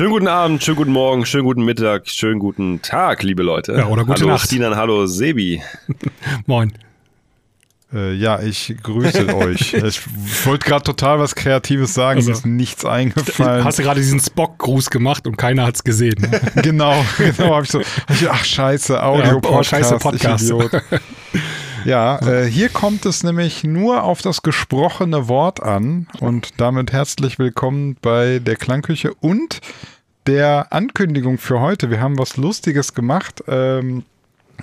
Schönen guten Abend, schönen guten Morgen, schönen guten Mittag, schönen guten Tag, liebe Leute. Ja, oder gute hallo Nacht. Stinan, hallo Sebi. Moin. Äh, ja, ich grüße euch. Ich wollte gerade total was Kreatives sagen, Also. mir ist nichts eingefallen. Hast du gerade diesen Spock-Gruß gemacht und keiner hat's gesehen. Ne? genau, genau, habe ich so. Hab ich, ach scheiße, Audio oh, scheiße, Podcast. Ja, äh, hier kommt es nämlich nur auf das gesprochene Wort an und damit herzlich willkommen bei der Klangküche und der Ankündigung für heute. Wir haben was Lustiges gemacht. Ähm,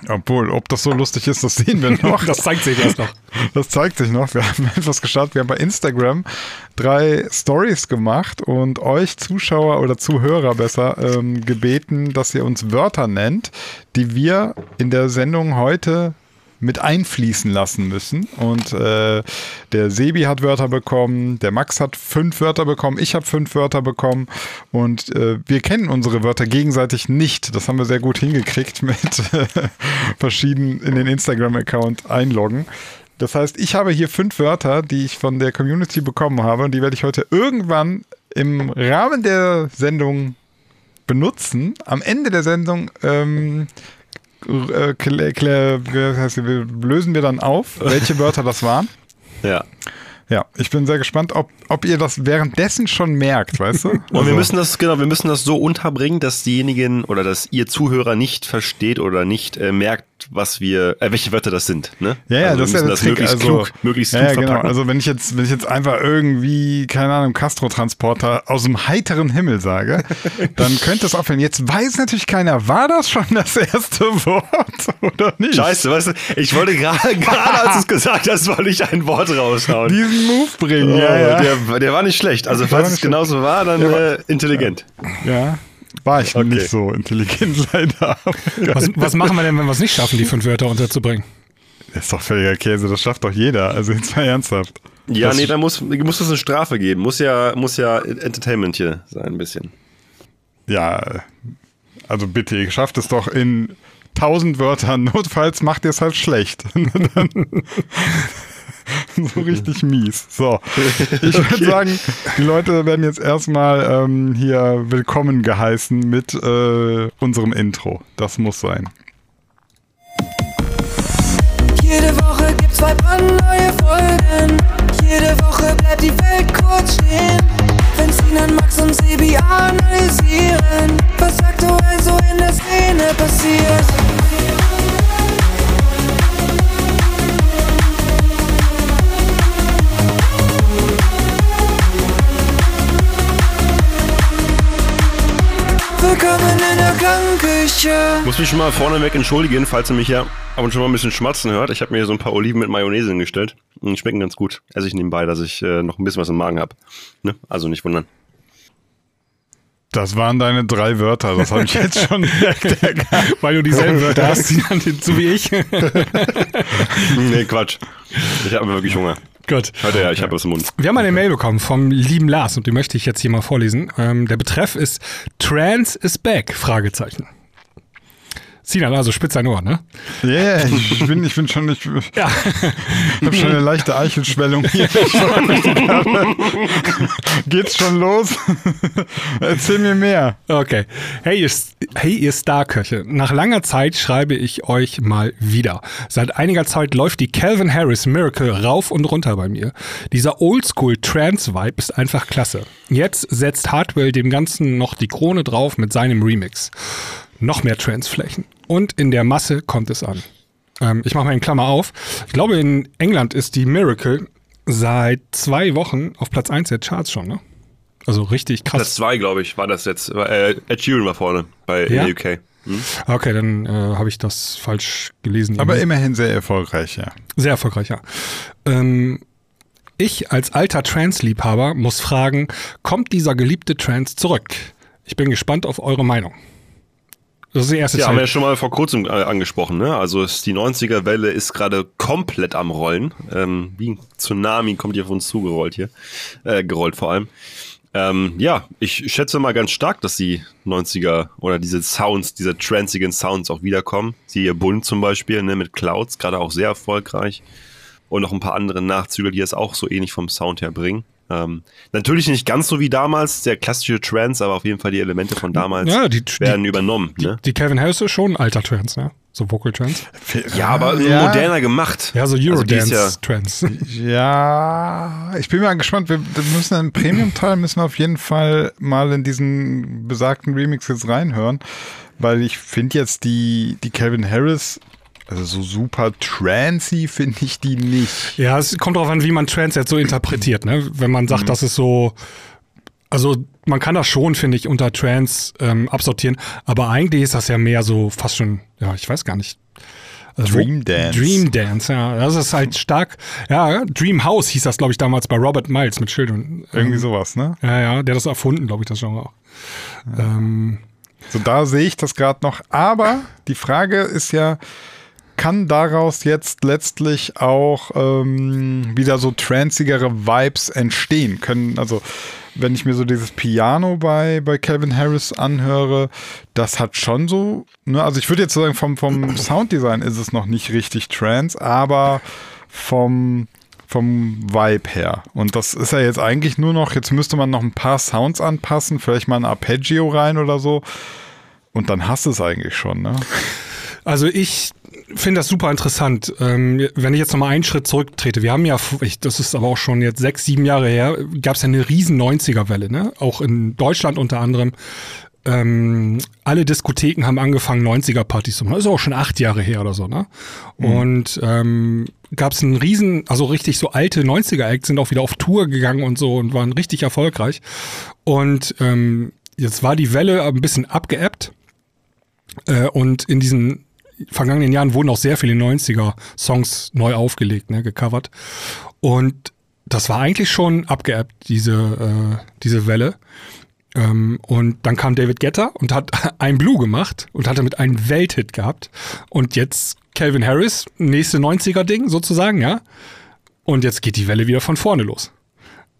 obwohl, ob das so lustig ist, das sehen wir noch. Das zeigt sich erst noch. Das zeigt sich noch. Wir haben etwas gestartet. Wir haben bei Instagram drei Stories gemacht und euch Zuschauer oder Zuhörer besser ähm, gebeten, dass ihr uns Wörter nennt, die wir in der Sendung heute mit einfließen lassen müssen. Und äh, der Sebi hat Wörter bekommen, der Max hat fünf Wörter bekommen, ich habe fünf Wörter bekommen und äh, wir kennen unsere Wörter gegenseitig nicht. Das haben wir sehr gut hingekriegt mit äh, verschiedenen in den Instagram-Account einloggen. Das heißt, ich habe hier fünf Wörter, die ich von der Community bekommen habe und die werde ich heute irgendwann im Rahmen der Sendung benutzen. Am Ende der Sendung ähm, äh, lösen wir dann auf, welche Wörter das waren. Ja. Ja, ich bin sehr gespannt, ob, ob ihr das währenddessen schon merkt, weißt du? Und wir Also- müssen das, genau, wir müssen das so unterbringen, dass diejenigen oder dass ihr Zuhörer nicht versteht oder nicht äh, merkt, was wir, äh, welche Wörter das sind. Ne? Ja, ja, also das ist wir ja der das Trick. möglichst also, klug, möglichst klug ja, genau. verpacken. Also wenn ich jetzt, wenn ich jetzt einfach irgendwie, keine Ahnung, Castro-Transporter aus dem heiteren Himmel sage, dann könnte es auffallen. Jetzt weiß natürlich keiner, war das schon das erste Wort oder nicht? Scheiße, weißt du, ich wollte gerade, gerade als du es gesagt hast, wollte ich ein Wort raushauen. Diesen Move bringen, Oh, ja, ja. Der, der war nicht schlecht. Also Der war falls es genauso war, dann äh, intelligent. ja. War ich Okay. nicht so intelligent leider. Was, was machen wir denn, wenn wir es nicht schaffen, die fünf Wörter unterzubringen? Das ist doch völliger Käse, das schafft doch jeder. Also jetzt mal ernsthaft. Ja, Das- nee, da muss, muss es eine Strafe geben. Muss ja, muss ja Entertainment hier sein, ein bisschen. Ja, also bitte, ihr schafft es doch in tausend Wörtern. Notfalls macht ihr es halt schlecht. So richtig mies. So, ich würde sagen, die Leute werden jetzt erstmal ähm, hier willkommen geheißen mit äh, unserem Intro. Das muss sein. Jede Woche gibt's zwei brandneue Folgen. Jede Woche bleibt die Welt kurz stehen. Wenn Sinan, Max und Sebi analysieren, was aktuell so in der Szene passiert. Willkommen in der Klangküche. Muss mich schon mal vorneweg entschuldigen, falls ihr mich ja ab und schon mal ein bisschen schmatzen hört. Ich habe mir hier so ein paar Oliven mit Mayonnaise hingestellt. Und die schmecken ganz gut. Esse ich nebenbei, dass ich äh, noch ein bisschen was im Magen habe. Ne? Also nicht wundern. Das waren deine drei Wörter, das habe ich jetzt schon gemerkt. Weil du dieselben Wörter hast, die dann- so wie ich. nee, Quatsch. Ich habe wirklich Hunger. Gut. Hört ja, ich habe was im Mund. Wir haben eine Mail bekommen vom lieben Lars und die möchte ich jetzt hier mal vorlesen. Ähm, der Betreff ist Trans is back? Fragezeichen. Sinan, also spitz dein Ohr, ne? Ja, yeah, ich bin, ich bin schon, ich, ich Ja. habe schon eine leichte Eichelschwellung hier. Geht's schon los? Erzähl mir mehr. Okay. Hey ihr, hey, ihr Starköche. Nach langer Zeit schreibe ich euch mal wieder. Seit einiger Zeit läuft die Calvin Harris Miracle rauf und runter bei mir. Dieser Oldschool-Trance-Vibe ist einfach klasse. Jetzt setzt Hardwell dem Ganzen noch die Krone drauf mit seinem Remix. Noch mehr Trance-Flächen. Und in der Masse kommt es an. Ähm, ich mache mal in Klammer auf. Ich glaube, in England ist die Miracle seit zwei Wochen auf Platz 1 der Charts schon, ne? Also richtig krass. Platz zwei, glaube ich, war das jetzt. Äh, Ed Sheeran war vorne bei Ja? in der UK. Okay, dann äh, habe ich das falsch gelesen. Aber immerhin sehr erfolgreich, ja. Sehr erfolgreich, ja. Ähm, ich als alter Trance-Liebhaber muss fragen, kommt dieser geliebte Trance zurück? Ich bin gespannt auf eure Meinung. Das ist die erste Ja, haben wir ja Zeit. schon mal vor kurzem äh, angesprochen. Ne? Also die 90er-Welle ist gerade komplett am Rollen. Ähm, wie ein Tsunami kommt hier auf uns zugerollt hier. Äh, gerollt vor allem. Ähm, ja, ich schätze mal ganz stark, dass die 90er oder diese Sounds, diese tranzigen Sounds auch wiederkommen. Siehe Bund zum Beispiel, ne, mit Clouds, gerade auch sehr erfolgreich. Und noch ein paar andere Nachzügler, die es auch so ähnlich vom Sound her bringen. Ähm, natürlich nicht ganz so wie damals, der klassische Trance, aber auf jeden Fall die Elemente von damals Ja, die, werden die, übernommen. die, Ne? die Calvin Harris ist schon ein alter Trance, ne? So Vocal Trance. Ja, aber Ja. moderner gemacht. Ja, so Also die ist Eurodance ja. Ja, ich bin mal gespannt. Wir wir müssen im Premium-Teil müssen wir auf jeden Fall mal in diesen besagten Remix jetzt reinhören, weil ich finde jetzt die, die Calvin Harris, also so super trancy finde ich die nicht. Ja, es kommt darauf an, wie man Trance jetzt so interpretiert, ne? Wenn man sagt, das ist so. Also, man kann das schon, finde ich, unter Trance ähm, absortieren, aber eigentlich ist das ja mehr so fast schon, ja, ich weiß gar nicht. Also, Dream Dance. Dream Dance, ja. Das ist halt stark. Ja, Dream House hieß das, glaube ich, damals bei Robert Miles mit Schildern. Irgendwie sowas, ne? Ja, ja, der hat das erfunden, glaube ich, das Genre auch. Ähm, So, da sehe ich das gerade noch. Aber die Frage ist ja, kann daraus jetzt letztlich auch ähm, wieder so tranzigere Vibes entstehen können? Also, wenn ich mir so dieses Piano bei, bei Calvin Harris anhöre, das hat schon so, ne, also ich würde jetzt sagen, vom, vom Sounddesign ist es noch nicht richtig trance, aber vom, vom Vibe her. Und das ist ja jetzt eigentlich nur noch, jetzt müsste man noch ein paar Sounds anpassen, vielleicht mal ein Arpeggio rein oder so. Und dann hast du es eigentlich schon, ne? Also ich finde das super interessant. Ähm, wenn ich jetzt noch mal einen Schritt zurücktrete, wir haben ja, ich, das ist aber auch schon jetzt sechs, sieben Jahre her, gab es ja eine riesen 90er-Welle, ne? Auch in Deutschland unter anderem. Ähm, alle Diskotheken haben angefangen, 90er-Partys zu machen. Das ist auch schon acht Jahre her oder so, ne? Und ähm, gab es einen riesen, also richtig so alte 90er-Acts sind auch wieder auf Tour gegangen und so und waren richtig erfolgreich. Und ähm, jetzt war die Welle ein bisschen abgeebbt. Äh, und in diesen vergangenen Jahren wurden auch sehr viele 90er-Songs neu aufgelegt, ne, gecovert. Und das war eigentlich schon abgeebbt, diese, äh, diese Welle. Ähm, und dann kam David Guetta und hat ein Blue gemacht und hat damit einen Welthit gehabt. Und jetzt Calvin Harris, nächste 90er-Ding sozusagen, ja. Und jetzt geht die Welle wieder von vorne los.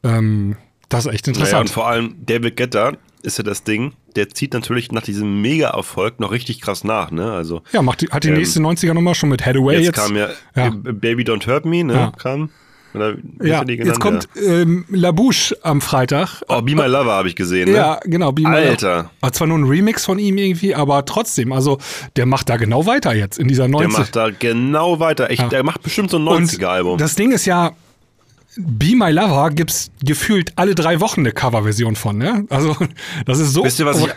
Ähm, das ist echt Naja, und interessant. vor allem David Guetta ist ja das Ding, der zieht natürlich nach diesem Mega-Erfolg noch richtig krass nach, ne? Also ja, macht die, hat die Ähm, nächste 90er-Nummer schon mit Hathaway jetzt, jetzt. kam ja, ja. äh, Baby Don't Hurt Me, ne? Ja. Kam. Oder Ja, jetzt kommt ähm, La Bouche am Freitag. Oh, Be My Lover habe ich gesehen, ne? Ja, genau. Be My Alter. Love. War zwar nur ein Remix von ihm irgendwie, aber trotzdem, also der macht da genau weiter jetzt in dieser Der 90 macht da genau weiter. Ich, Ja. Der macht bestimmt so ein Und 90er-Album. Das Ding ist ja, Be My Lover gibt's gefühlt alle drei Wochen eine Coverversion von, ne? Also, das ist so. Wisst ihr, was ich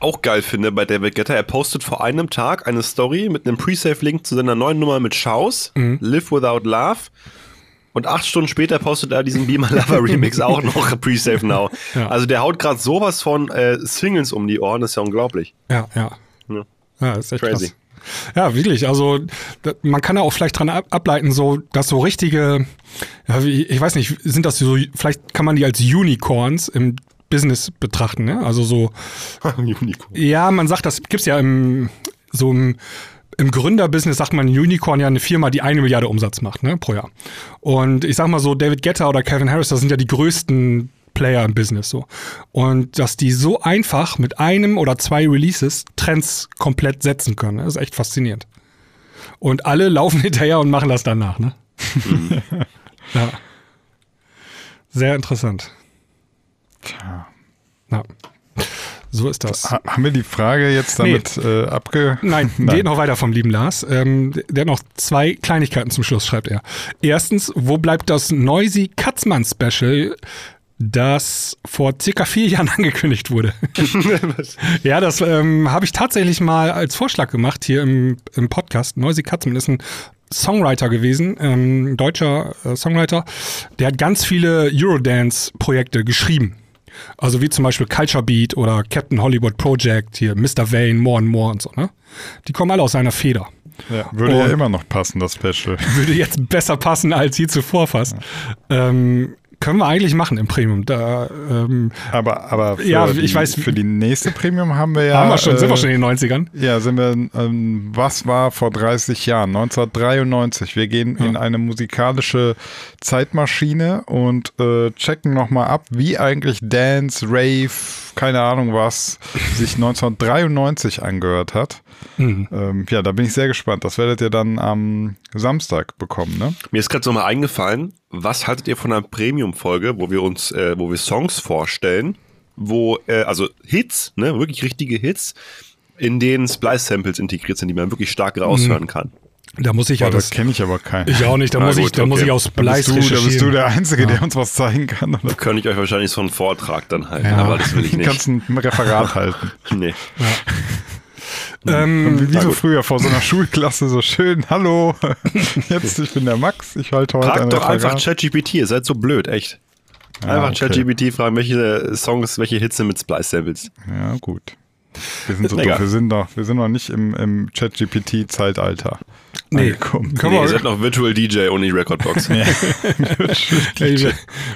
auch geil finde bei David Guetta? Er postet vor einem Tag eine Story mit einem Pre-Save-Link zu seiner neuen Nummer mit Schaus, Mhm. Live Without Love. Und acht Stunden später postet er diesen Be My Lover Remix auch noch Pre-Save Now. Ja. Also der haut gerade sowas von äh, Singles um die Ohren, das ist ja unglaublich. Ja, ja. Ja. Ja, ist echt Crazy. krass. Ja, wirklich. Also man kann da auch vielleicht dran ab, ableiten, so dass so richtige, ja, ich weiß nicht, sind das so, vielleicht kann man die als Unicorns im Business betrachten, ne? Also so, Unicorn. ja, man sagt, das gibt's ja im so im, im Gründerbusiness sagt man Unicorn ja eine Firma, die eine Milliarde Umsatz macht, ne, pro Jahr. Und ich sag mal so, David Guetta oder Kevin Harris, das sind ja die größten Player im Business so. Und dass die so einfach mit einem oder zwei Releases Trends komplett setzen können, ne, ist echt faszinierend. Und alle laufen hinterher und machen das danach, ne? ja. Sehr interessant. Tja. Ja. So ist das. Ha haben wir die Frage jetzt Nee. damit äh, abge... Nein, geht noch weiter vom lieben Lars. Ähm, der hat noch zwei Kleinigkeiten zum Schluss, schreibt er. Erstens, wo bleibt das Noisy Katzmann Special, das vor circa vier Jahren angekündigt wurde? ja, das ähm, habe ich tatsächlich mal als Vorschlag gemacht hier im, im Podcast. Noisy Katzmann ist ein Songwriter gewesen, ähm, ein deutscher äh, Songwriter. Der hat ganz viele Eurodance-Projekte geschrieben. Also wie zum Beispiel Culture Beat oder Captain Hollywood Project, hier Mr. Vane, More and More und so, ne? Die kommen alle aus seiner Feder. Ja, würde ja Und- immer noch passen, das Special. Würde jetzt besser passen als je zuvor fast. Ähm, können wir eigentlich machen im Premium. Da ähm, Aber, aber für, Ja, die, ich weiß- für die nächste Premium haben wir ja... haben wir schon, sind wir äh, schon in den 90ern. Ja, sind wir, ähm, was war vor 30 Jahren? 1993. Wir gehen in eine musikalische Zeitmaschine und äh, checken nochmal ab, wie eigentlich Dance, Rave, keine Ahnung was, sich 1993 angehört hat. Mhm. Ähm, ja, da bin ich sehr gespannt. Das werdet ihr dann am Samstag bekommen, ne? Mir ist gerade so mal eingefallen, was haltet ihr von einer Premium-Folge, wo wir uns, äh, wo wir Songs vorstellen, wo, äh, also Hits, ne, wirklich richtige Hits, in denen Splice-Samples integriert sind, die man wirklich stark raushören kann. Da muss ich ja Boah, das. das kenne ich aber keinen. Ich auch nicht, da, Na muss, ich, gut, da muss okay. ich aus Da Splice bist, du, da bist du der Einzige, der uns was zeigen kann. Oder? Da könnte ich euch wahrscheinlich so einen Vortrag dann halten, Ja. aber das will ich Du nicht. kannst ein Referat halten. Nee. ähm, Wie so früher vor so einer Schulklasse, so schön, hallo, jetzt, ich bin der Max, ich halte heute Fragt doch einfach. ChatGPT, ihr seid so blöd, echt. Ja, Einfach okay. ChatGPT fragen, welche Songs, welche Hits sind mit Splice-Samples. Ja, gut. Wir sind so doof, wir sind noch, wir sind noch nicht im, im Chat-GPT-Zeitalter. nee, können Nee, wir, ihr seid noch Virtual DJ ohne die Recordbox. ich,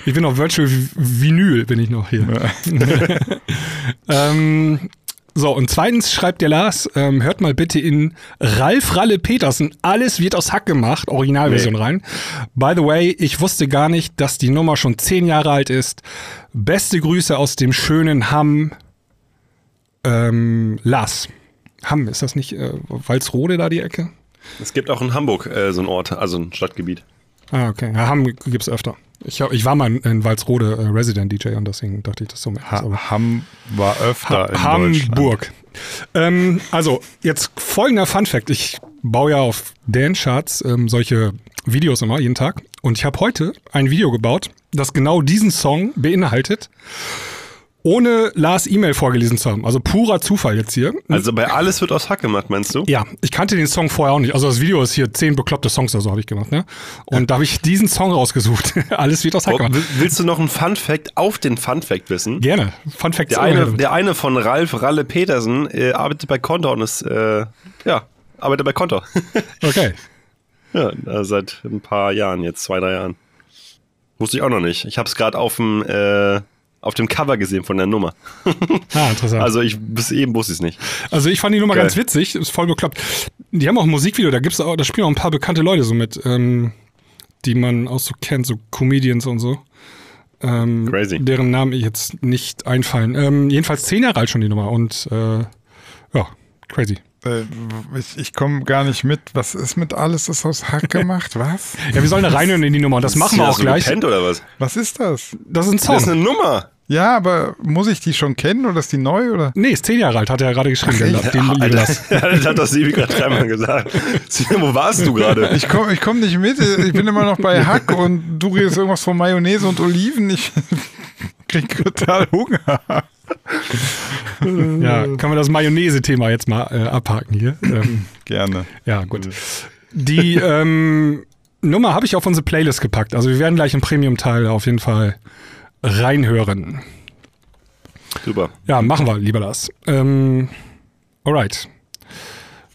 ich bin auf Virtual Vinyl, bin ich noch hier. ähm, so, und zweitens schreibt der Lars, ähm, hört mal bitte in Ralf Ralle Petersen, alles wird aus Hack gemacht, Originalversion Nee. rein. By the way, ich wusste gar nicht, dass die Nummer schon zehn Jahre alt ist. Beste Grüße aus dem schönen Hamm, ähm, Lars. Hamm, ist das nicht äh, Walsrode da die Ecke? es gibt auch in Hamburg äh, so einen Ort, also ein Stadtgebiet. Ah, okay. Ja, Hamm gibt's öfter. Ich, hab, ich war mal in, Walsrode äh, Resident DJ und deswegen dachte ich, das so mehr. Ha Hamm war öfter in Hamburg. Ähm, also, jetzt folgender Fun Fact. Ich baue ja auf Dance-Charts ähm, solche Videos immer, jeden Tag. Und ich habe heute ein Video gebaut, das genau diesen Song beinhaltet, ohne Lars E-Mail vorgelesen zu haben. Also purer Zufall jetzt hier. Also bei alles wird aus Hack gemacht, meinst du? Ja, ich kannte den Song vorher auch nicht. Also das Video ist hier zehn bekloppte Songs oder so habe ich gemacht, ne? Und da habe ich diesen Song rausgesucht. Alles wird aus Hack gemacht. will- willst du noch einen Fun Fact auf den Fun Fact wissen? Gerne. Fun Fact Der eine, der eine von Ralf Ralle Petersen äh, arbeitet bei Konter und ist, äh, ja, arbeitet bei Konter. Okay. ja, äh, seit ein paar Jahren, jetzt zwei, drei Jahren. Wusste ich auch noch nicht. Ich habe es gerade auf dem äh, auf dem Cover gesehen von der Nummer. Ah, interessant. Also ich bis eben wusste ich es nicht. Also ich fand die Nummer Geil. ganz witzig, ist voll bekloppt. Die haben auch ein Musikvideo, da gibt's auch, da spielen auch ein paar bekannte Leute so mit, ähm, die man auch so kennt, so Comedians und so. Ähm, Crazy. Deren Namen ich jetzt nicht einfallen. Ähm, jedenfalls zehn Jahre alt schon die Nummer und äh, ja, crazy. Äh, ich ich komme gar nicht mit. Was ist mit alles ist aus Hack gemacht? Was? Ja, wir sollen da reinhören in die Nummer das machen wir auch gleich. gepennt oder was? Was ist das? Das ist ein Das ist Song. eine Nummer. Ja, aber muss ich die schon kennen oder ist die neu oder? Nee, ist zehn Jahre alt, hat er ja gerade geschrieben. den, Ach, den liebe Lars. das hat das Sibi gerade dreimal gesagt. Wo warst du gerade? Ich komme ich komm nicht mit. Ich bin immer noch bei Hack und du redest irgendwas von Mayonnaise und Oliven. Ich krieg total Hunger. Ja, können wir das Mayonnaise-Thema jetzt mal äh, abhaken hier. Ähm, Gerne. Ja, gut. Die ähm, Nummer habe ich auf unsere Playlist gepackt. Also wir werden gleich im Premium-Teil auf jeden Fall reinhören. Super. Ja, machen wir, lieber Lars. Ähm, alright.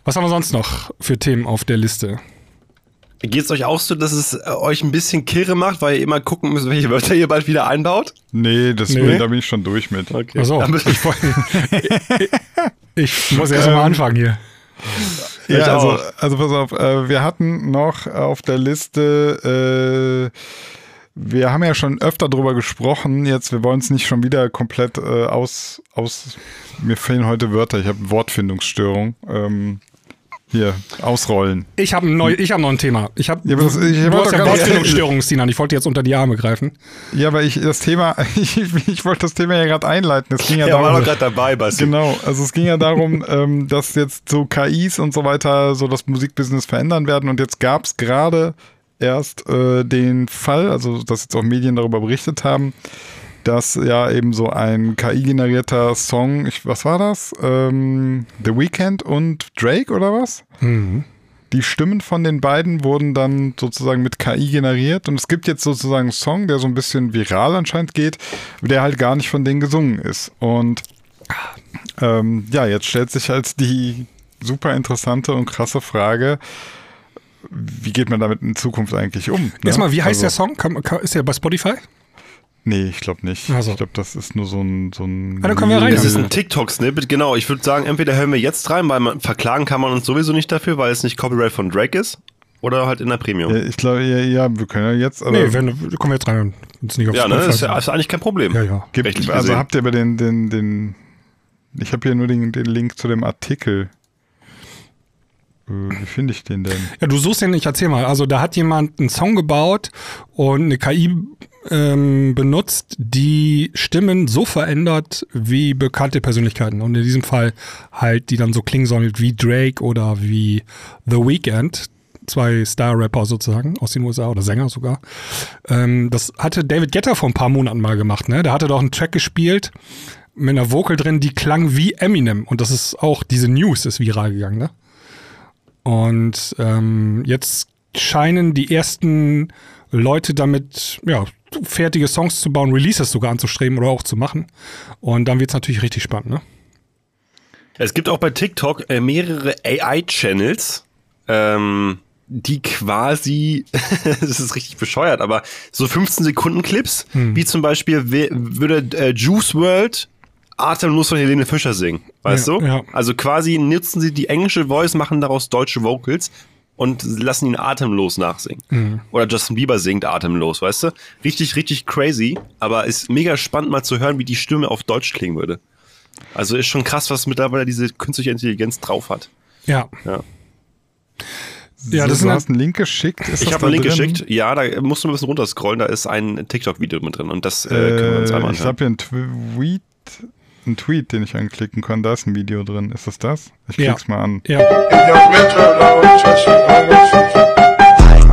Was haben wir sonst noch für Themen auf der Liste? Geht es euch auch so, dass es äh, euch ein bisschen kirre macht, weil ihr immer gucken müsst, welche Wörter ihr bald wieder einbaut? Nee, das Nee. da bin ich schon durch mit. Okay. Achso, ich, ich muss erst mal Ähm, anfangen hier. Ja, also, also pass auf, äh, wir hatten noch auf der Liste, äh, wir haben ja schon öfter drüber gesprochen, jetzt, wir wollen es nicht schon wieder komplett äh, aus, aus, mir fehlen heute Wörter, ich habe Wortfindungsstörung. Ähm, hier, ausrollen. Ich habe neu, ich hab noch ein Thema. Ich habe Ja, das- ich du hast ja Sinan. Ich wollte jetzt unter die Arme greifen. Ja, aber ich das Thema, ich, ich wollte das Thema ja gerade einleiten. Es ging ja, war darum, doch gerade dabei, Basti. Genau, also es ging ja darum, ähm, dass jetzt so KIs und so weiter so das Musikbusiness verändern werden und jetzt gab es gerade erst äh, den Fall, also dass jetzt auch Medien darüber berichtet haben, dass ja eben so ein KI-generierter Song, ich, was war das? Ähm, The Weeknd und Drake oder was? Die Stimmen von den beiden wurden dann sozusagen mit KI generiert und es gibt jetzt sozusagen einen Song, der so ein bisschen viral anscheinend geht, der halt gar nicht von denen gesungen ist. Und ähm, ja, jetzt stellt sich halt die super interessante und krasse Frage, wie geht man damit in Zukunft eigentlich um? ne? Erstmal, wie heißt also, der Song? Ist der bei Spotify? Nee, ich glaube nicht. Ach so. Ich glaube, das ist nur so ein. So ein Ah, dann können wir rein. Es ist ein TikTok-Snippet, genau. Ich würde sagen, entweder hören wir jetzt rein, weil man, verklagen kann man uns sowieso nicht dafür, weil es nicht Copyright von Drake ist. Oder halt in der Premium. Ja, Ja, ich glaube, ja, ja, wir können ja jetzt. Aber Nee, wenn, können wir jetzt rein. Wenn's nicht auf ne? Spotify Ist, ja, ist eigentlich kein Problem. ja, ja. gibt, also gesehen. habt ihr aber den, den, den. Ich habe hier nur den, den Link zu dem Artikel. Äh, Wie finde ich den denn? Ja, du suchst den, ich erzähl mal. Also da hat jemand einen Song gebaut und eine KI ähm, benutzt, die Stimmen so verändert wie bekannte Persönlichkeiten. Und in diesem Fall halt, die dann so klingen sollen wie Drake oder wie The Weeknd. Zwei Star-Rapper sozusagen aus den USA oder Sänger sogar. Ähm, das hatte David Guetta vor ein paar Monaten mal gemacht. Ne? Der hatte doch einen Track gespielt mit einer Vocal drin, die klang wie Eminem. Und das ist auch, diese News ist viral gegangen. Ne? Und ähm, jetzt scheinen die ersten Leute damit, ja, fertige Songs zu bauen, Releases sogar anzustreben oder auch zu machen. Und dann wird es natürlich richtig spannend, ne? Es gibt auch bei TikTok äh, mehrere AI-Channels, ähm, die quasi, das ist richtig bescheuert, aber so 15 Sekunden Clips, wie zum Beispiel würde äh, Juice World Atemlos von Helene Fischer singen, weißt Ja, du? ja. Also quasi nutzen sie die englische Voice, machen daraus deutsche Vocals und lassen ihn atemlos nachsingen. Mhm. Oder Justin Bieber singt atemlos, weißt du? Richtig, richtig crazy, aber ist mega spannend mal zu hören, wie die Stimme auf Deutsch klingen würde. Also ist schon krass, was mittlerweile diese künstliche Intelligenz drauf hat. Ja. Ja. Ja, so, das du hast einen Link geschickt. Ist Ich habe einen Link drin? geschickt. Ja, da musst du ein bisschen runterscrollen. Da ist ein TikTok-Video mit drin und das äh, können wir uns einmal ich anschauen. habe hier einen Tweet, einen Tweet, den ich anklicken kann. Da ist ein Video drin. Ist das das? Ich Ja. klick's mal an. Ja.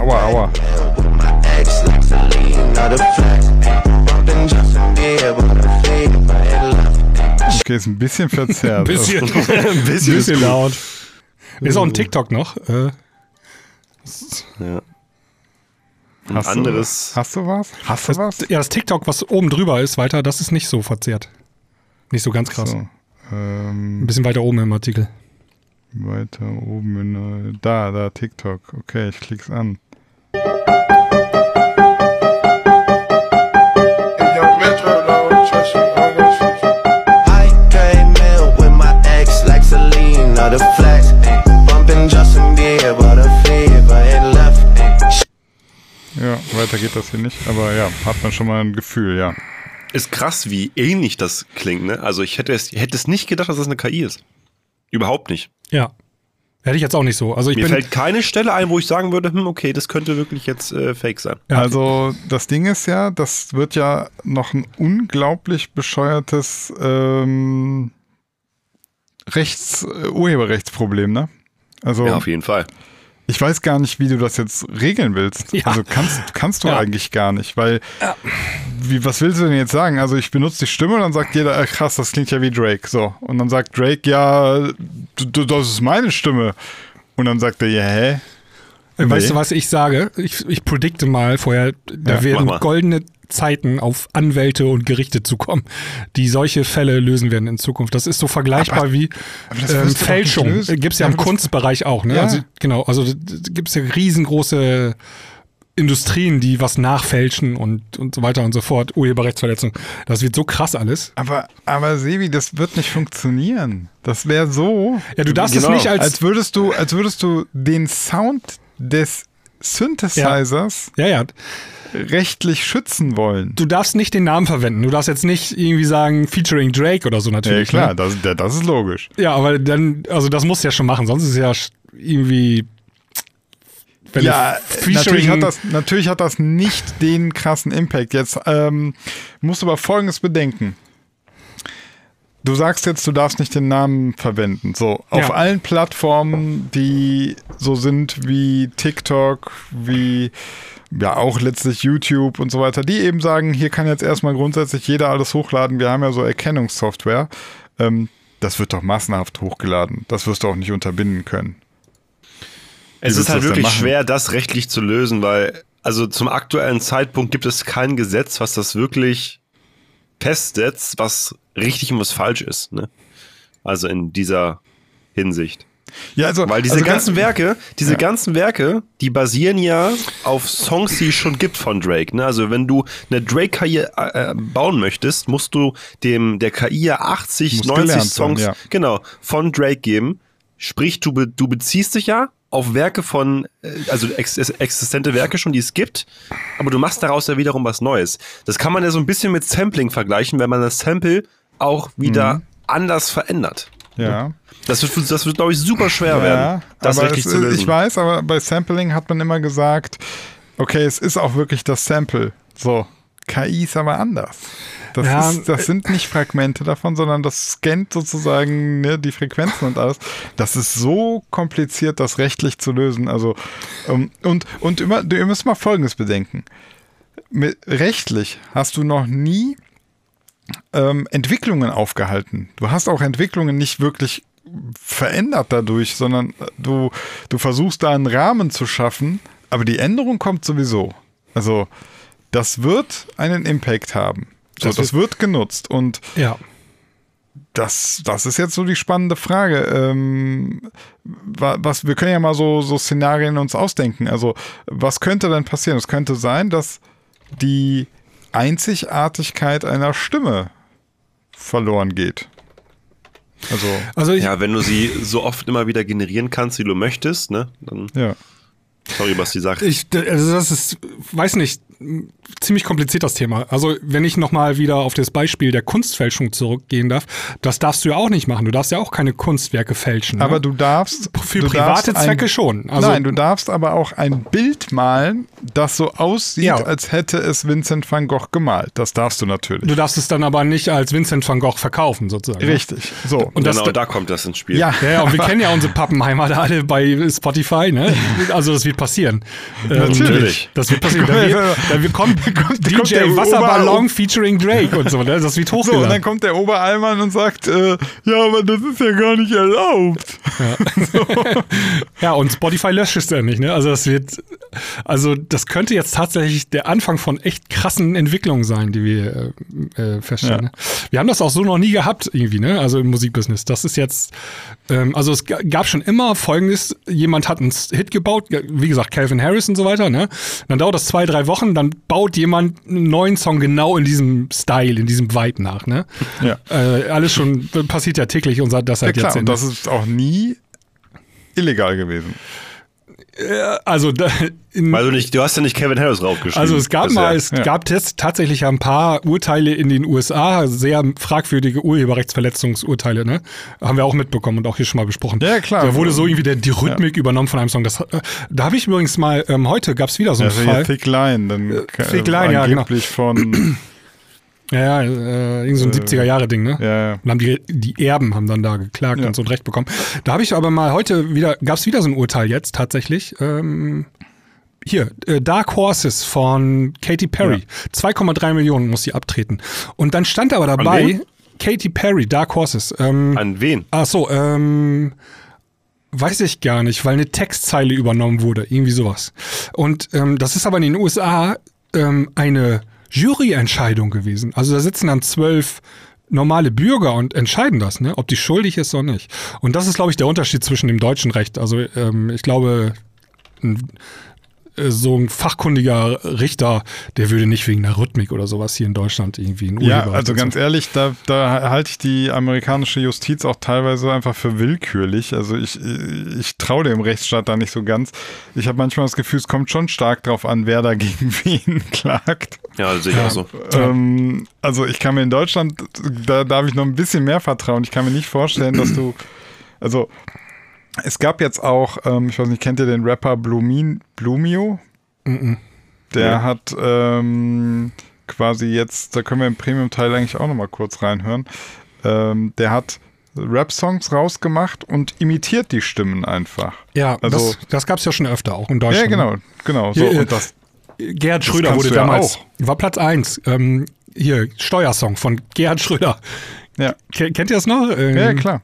Aua, aua. Okay, ist ein bisschen verzerrt. Ein bisschen, ein bisschen, bisschen laut. Ist auch ein TikTok noch. Äh, Ja. Ein Hast anderes. Du, hast du was? Hast du was? das, ja, das TikTok, was oben drüber ist, weiter, das ist nicht so verzerrt. Nicht so ganz krass. So. Ein Ähm, bisschen weiter oben im Artikel. weiter oben in, äh, da, da, TikTok. Okay, ich klick's an. Left. ayy. Ja, weiter geht das hier nicht. Aber ja, hat man schon mal ein Gefühl, ja. Ist krass, wie ähnlich das klingt, ne? Also ich hätte es, hätte es nicht gedacht, dass das eine KI ist. Überhaupt nicht. Ja. Hätte ich jetzt auch nicht so. Also ich Mir bin. fällt keine Stelle ein, wo ich sagen würde, hm, okay, das könnte wirklich jetzt äh, fake sein. Ja. Also das Ding ist ja, das wird ja noch ein unglaublich bescheuertes ähm, Rechts, äh, Urheberrechtsproblem, ne? Also Ja, auf jeden Fall. Ich weiß gar nicht, wie du das jetzt regeln willst. Ja. Also kannst, kannst du Ja. eigentlich gar nicht, weil wie, was willst du denn jetzt sagen? Also ich benutze die Stimme und dann sagt jeder, äh, krass, das klingt ja wie Drake. So. Und dann sagt Drake, ja, das ist meine Stimme. Und dann sagt er, ja, hä? Weißt Nee. du, was ich sage? Ich, ich predikte mal vorher, da Ja, werden goldene Zeiten auf Anwälte und Gerichte zukommen, die solche Fälle lösen werden in Zukunft. Das ist so vergleichbar Aber- wie aber ähm, Fälschung. Gibt es ja Ja, im Kunstbereich auch. Ne? Ja. Also, genau, also gibt es ja riesengroße Industrien, die was nachfälschen und, und so weiter und so fort. Urheberrechtsverletzung. Das wird so krass alles. Aber, aber Sebi, das wird nicht funktionieren. Das wäre so, Ja, du darfst Genau. es nicht als, als würdest du, als würdest du den Sound des Synthesizers ja, ja, rechtlich schützen wollen. du darfst nicht den Namen verwenden. Du darfst jetzt nicht irgendwie sagen featuring Drake oder so Ja, natürlich. klar, Ne? das, das ist logisch. Ja, aber dann, also das musst du ja schon machen, sonst ist es ja irgendwie. Wenn ja, natürlich hat, das, natürlich hat das nicht den krassen Impact. Jetzt ähm, musst du aber Folgendes bedenken. Du sagst jetzt, du darfst nicht den Namen verwenden. So, auf Ja. allen Plattformen, die so sind wie TikTok, wie ja auch letztlich YouTube und so weiter, die eben sagen, hier kann jetzt erstmal grundsätzlich jeder alles hochladen. Wir haben ja so Erkennungssoftware. Ähm, das wird doch massenhaft hochgeladen. Das wirst du auch nicht unterbinden können. Es ist halt wirklich schwer, das rechtlich zu lösen, weil also zum aktuellen Zeitpunkt gibt es kein Gesetz, was das wirklich festsetzt, was richtig und was falsch ist. Ne? Also in dieser Hinsicht. Ja, also, Weil diese also ganzen Werke, diese Ja. ganzen Werke, die basieren ja auf Songs, die es schon gibt von Drake. Ne? Also wenn du eine Drake-KI äh, bauen möchtest, musst du dem der KI ja 80, Muss 90 gelernt sein, Songs ja. genau von Drake geben. Sprich, du, be, du beziehst dich ja auf Werke von, äh, also ex, existente Werke schon, die es gibt, aber du machst daraus ja wiederum was Neues. Das kann man ja so ein bisschen mit Sampling vergleichen, wenn man das Sample auch wieder Mhm. anders verändert. Ja. Das wird, das wird glaube ich, super schwer werden, das richtig es, zu lösen. ich weiß, aber bei Sampling hat man immer gesagt, okay, es ist auch wirklich das Sample. So, KI ist aber anders. Das, Ja, ist, das sind nicht Fragmente davon, sondern das scannt sozusagen ne, die Frequenzen und alles. Das ist so kompliziert, das rechtlich zu lösen. Also ähm, und und immer, du- ihr müsst mal Folgendes bedenken: Mit, Rechtlich hast du noch nie ähm, Entwicklungen aufgehalten. Du hast auch Entwicklungen nicht wirklich verändert dadurch, sondern du, du versuchst da einen Rahmen zu schaffen, aber die Änderung kommt sowieso. Also das wird einen Impact haben. So, Das das, wird genutzt und Ja. das, das ist jetzt so die spannende Frage. Ähm, wa- was, wir können ja mal so, so Szenarien uns ausdenken. Also, was könnte denn passieren? Es könnte sein, dass die Einzigartigkeit einer Stimme verloren geht. Also, Also ich, ja, wenn du sie so oft immer wieder generieren kannst, wie du möchtest, ne? Dann, ja. sorry, was die sagt. Ich, also das ist, weiß nicht, ziemlich kompliziert das Thema. Also wenn ich nochmal wieder auf das Beispiel der Kunstfälschung zurückgehen darf, das darfst du ja auch nicht machen. Du darfst ja auch keine Kunstwerke fälschen. Aber ne? du darfst. Für du private darfst Zwecke schon. Also- nein, du darfst aber auch ein Bild malen, das so aussieht, Ja. als hätte es Vincent van Gogh gemalt. Das darfst du natürlich. du darfst es dann aber nicht als Vincent van Gogh verkaufen, sozusagen. ne? Richtig. So. Und das, genau, da kommt das ins Spiel. ja. ja, und wir kennen ja unsere Pappenheimer da alle bei Spotify, ne? Also das wird passieren. Ähm, Natürlich. Das wird passieren. Da wird, da wird kommt, kommt DJ der Wasserballon Ober- featuring Drake und so, ne? Das wird So, und hochgeladen. dann kommt der Oberallmann und sagt, äh, ja, aber das ist ja gar nicht erlaubt. Ja, und Spotify löscht es ja nicht, ne? Also das wird, also das könnte jetzt tatsächlich der Anfang von echt krassen Entwicklungen sein, die wir äh, äh, feststellen. Ja. Ne? Wir haben das auch so noch nie gehabt, irgendwie, ne? Also im Musikbusiness. Das ist jetzt, ähm, also es ga- gab schon immer folgendes, jemand hat einen Hit gebaut, wie gesagt, Calvin Harris und so weiter, ne? Dann dauert das zwei, drei Wochen, dann baut jemand einen neuen Song genau in diesem Style, in diesem Vibe nach, ne? Ja. Äh, alles schon, passiert ja täglich und das Ja seit klar, und Jahrzehnten. das ist auch nie illegal gewesen. Also da, in, Weil du nicht, du hast ja nicht Kevin Harris draufgeschrieben. Also es gab bisher. mal, es Ja. gab tats- tatsächlich ja ein paar Urteile in den USA, sehr fragwürdige Urheberrechtsverletzungsurteile, ne? Haben wir auch mitbekommen und auch hier schon mal besprochen. Ja, klar. Da wurde so irgendwie der, die Rhythmik übernommen von einem Song. Das, äh, da habe ich übrigens mal, ähm, heute gab es wieder so einen Also hier Fall. Thick Line, dann äh, Thick Line, ja, genau. angeblich von, Ja, ja, äh, irgend so ein 70er-Jahre-Ding, ne? ja, ja. Und haben die, die Erben haben dann da geklagt Ja. und so ein Recht bekommen. Da habe ich aber mal heute wieder, gab es wieder so ein Urteil jetzt tatsächlich. Ähm, hier, äh, Dark Horses von Katy Perry. 2,3 Millionen muss sie abtreten. Und dann stand aber dabei? Katy Perry, Dark Horses. Ähm, An wen? ach so, ähm, weiß ich gar nicht, weil eine Textzeile übernommen wurde, irgendwie sowas. Und ähm, das ist aber in den USA ähm, eine Juryentscheidung gewesen. Also da sitzen dann zwölf normale Bürger und entscheiden das, ne, ob die schuldig ist oder nicht. Und das ist, glaube ich, der Unterschied zwischen dem deutschen Recht. Also ähm, ich glaube, so ein fachkundiger Richter, der würde nicht wegen der Rhythmik oder sowas hier in Deutschland irgendwie ein Ja, Urheberrecht also ganz ehrlich, da, da halte ich die amerikanische Justiz auch teilweise einfach für willkürlich. Also ich, ich traue dem Rechtsstaat da nicht so ganz. Ich habe manchmal das Gefühl, es kommt schon stark drauf an, wer da gegen wen klagt. Ja, ich auch so. Ähm, also ich kann mir in Deutschland, da darf ich noch ein bisschen mehr vertrauen. Ich kann mir nicht vorstellen, dass du, also es gab jetzt auch, ähm, ich weiß nicht, kennt ihr den Rapper Blumin, Blumio? Der Ja. hat ähm, quasi jetzt, da können wir im Premium-Teil eigentlich auch nochmal kurz reinhören, ähm, der hat Rap-Songs rausgemacht und imitiert die Stimmen einfach. Ja, Also- das, das gab es ja schon öfter, auch in Deutschland. Ja, genau, genau. So, Hier, äh, und das, Gerhard Schröder wurde ja damals, auch. war Platz 1. Ähm, hier, Steuersong von Gerhard Schröder. ja, Ke- Kennt ihr das noch? Ähm, ja, klar.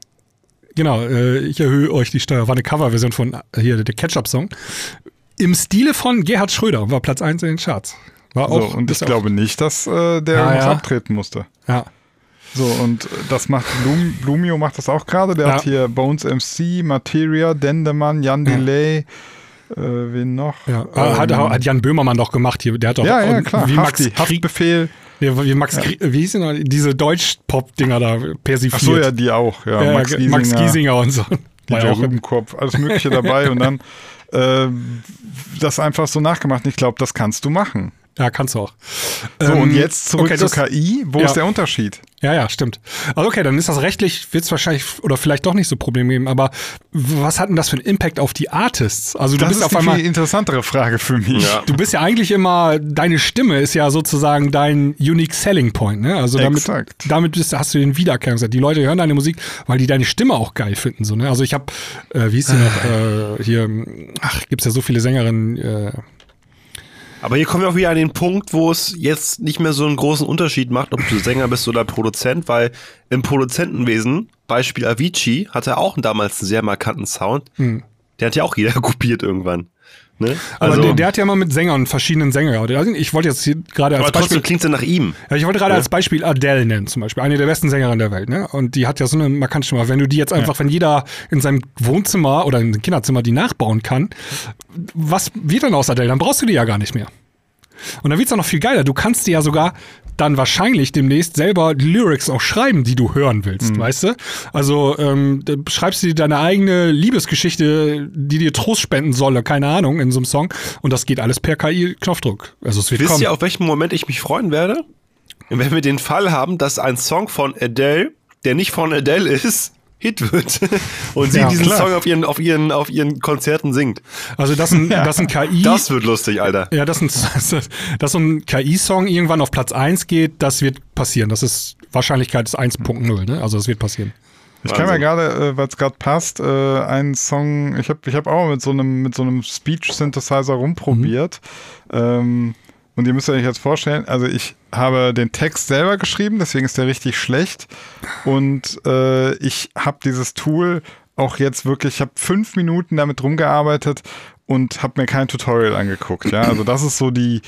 Genau, äh, ich erhöhe euch die Steuer. War eine Coverversion von äh, hier, der Ketchup-Song. Im Stile von Gerhard Schröder war Platz 1 in den Charts. War So, auch, und ich ist auch- glaube nicht, dass äh, der irgendwas ja. abtreten musste. Ja. So, und das macht Blum, Blumio macht das auch gerade. Der Ja. hat hier Bones MC, Materia, Dendemann, Jan Ja. Delay, äh, wen noch? Ja, Ähm, hat, hat Jan Böhmermann doch gemacht hier. Der hat doch ja, ja, klar. wie Max Hafti, Krieg, Haftbefehl. Ja, wie Max Krieg, wie hieß denn diese Deutsch-Pop-Dinger da persifliert. Achso, ja, die auch. Ja, ja, Max, Giesinger, Max Giesinger und so. DJ ja auch Rübenkopf, alles Mögliche dabei und dann äh, das einfach so nachgemacht. Ich glaube, das kannst du machen. Ja, kannst du auch. So, Ähm, und jetzt zurück okay, zur das- KI. Wo ja. ist der Unterschied? Ja, ja, stimmt. Also okay, dann ist das rechtlich, wird es wahrscheinlich oder vielleicht doch nicht so Problem geben, aber was hat denn das für einen Impact auf die Artists? Also du Das bist ist auf die einmal. viel interessantere Frage für mich. Ja. Du bist ja eigentlich immer, deine Stimme ist ja sozusagen dein unique selling point, ne? Also damit, Exakt. damit bist, hast du den Wiedererkennungswert. Die Leute hören deine Musik, weil die deine Stimme auch geil finden, so, ne? Also ich habe, äh, wie hieß die noch, äh, hier, ach, gibt's ja so viele Sängerinnen, äh, Aber hier kommen wir auch wieder an den Punkt, wo es jetzt nicht mehr so einen großen Unterschied macht, ob du Sänger bist oder Produzent, weil im Produzentenwesen, Beispiel Avicii, hatte auch damals einen sehr markanten Sound. Der hat ja auch jeder kopiert irgendwann. Ne? aber Also, der, der hat ja mal mit Sängern, verschiedenen Sängern. Also Ich wollte jetzt hier gerade als aber Beispiel trotzdem klingt er nach ihm. Ja, ich wollte gerade als Beispiel Adele nennen, zum Beispiel. Eine der besten Sängerinnen der Welt, ne? Und die hat ja so eine markante Stimme. Wenn du die jetzt einfach, wenn jeder in seinem Wohnzimmer oder im Kinderzimmer die nachbauen kann, was wird dann aus Adele? Dann brauchst du die ja gar nicht mehr. Und dann wird's auch noch viel geiler. Du kannst dir ja sogar dann wahrscheinlich demnächst selber Lyrics auch schreiben, die du hören willst, weißt du? Also ähm, schreibst du dir deine eigene Liebesgeschichte, die dir Trost spenden solle, keine Ahnung, in so einem Song. Und das geht alles per KI-Knopfdruck. Also es wird Wisst kommen. ihr, auf welchen Moment ich mich freuen werde? Wenn wir den Fall haben, dass ein Song von Adele, der nicht von Adele ist, Hit wird und sie Ja, diesen klar. Song auf ihren, auf, ihren, auf ihren Konzerten singt. Also das ein, das ein KI. Das wird lustig, Alter. Ja, dass ein, dass so ein KI-Song irgendwann auf Platz 1 geht, das wird passieren. Das ist Wahrscheinlichkeit ist 1.0, ne? Also das wird passieren. Ich kann mir gerade, äh, weil es gerade passt, äh, einen Song, ich habe ich hab auch mit so einem, mit so einem Speech-Synthesizer rumprobiert. Ähm, und ihr müsst euch jetzt vorstellen, also ich habe den Text selber geschrieben, deswegen ist der richtig schlecht. Und äh, ich habe dieses Tool auch jetzt wirklich, ich habe fünf Minuten damit rumgearbeitet und habe mir kein Tutorial angeguckt. Ja, also das ist so die,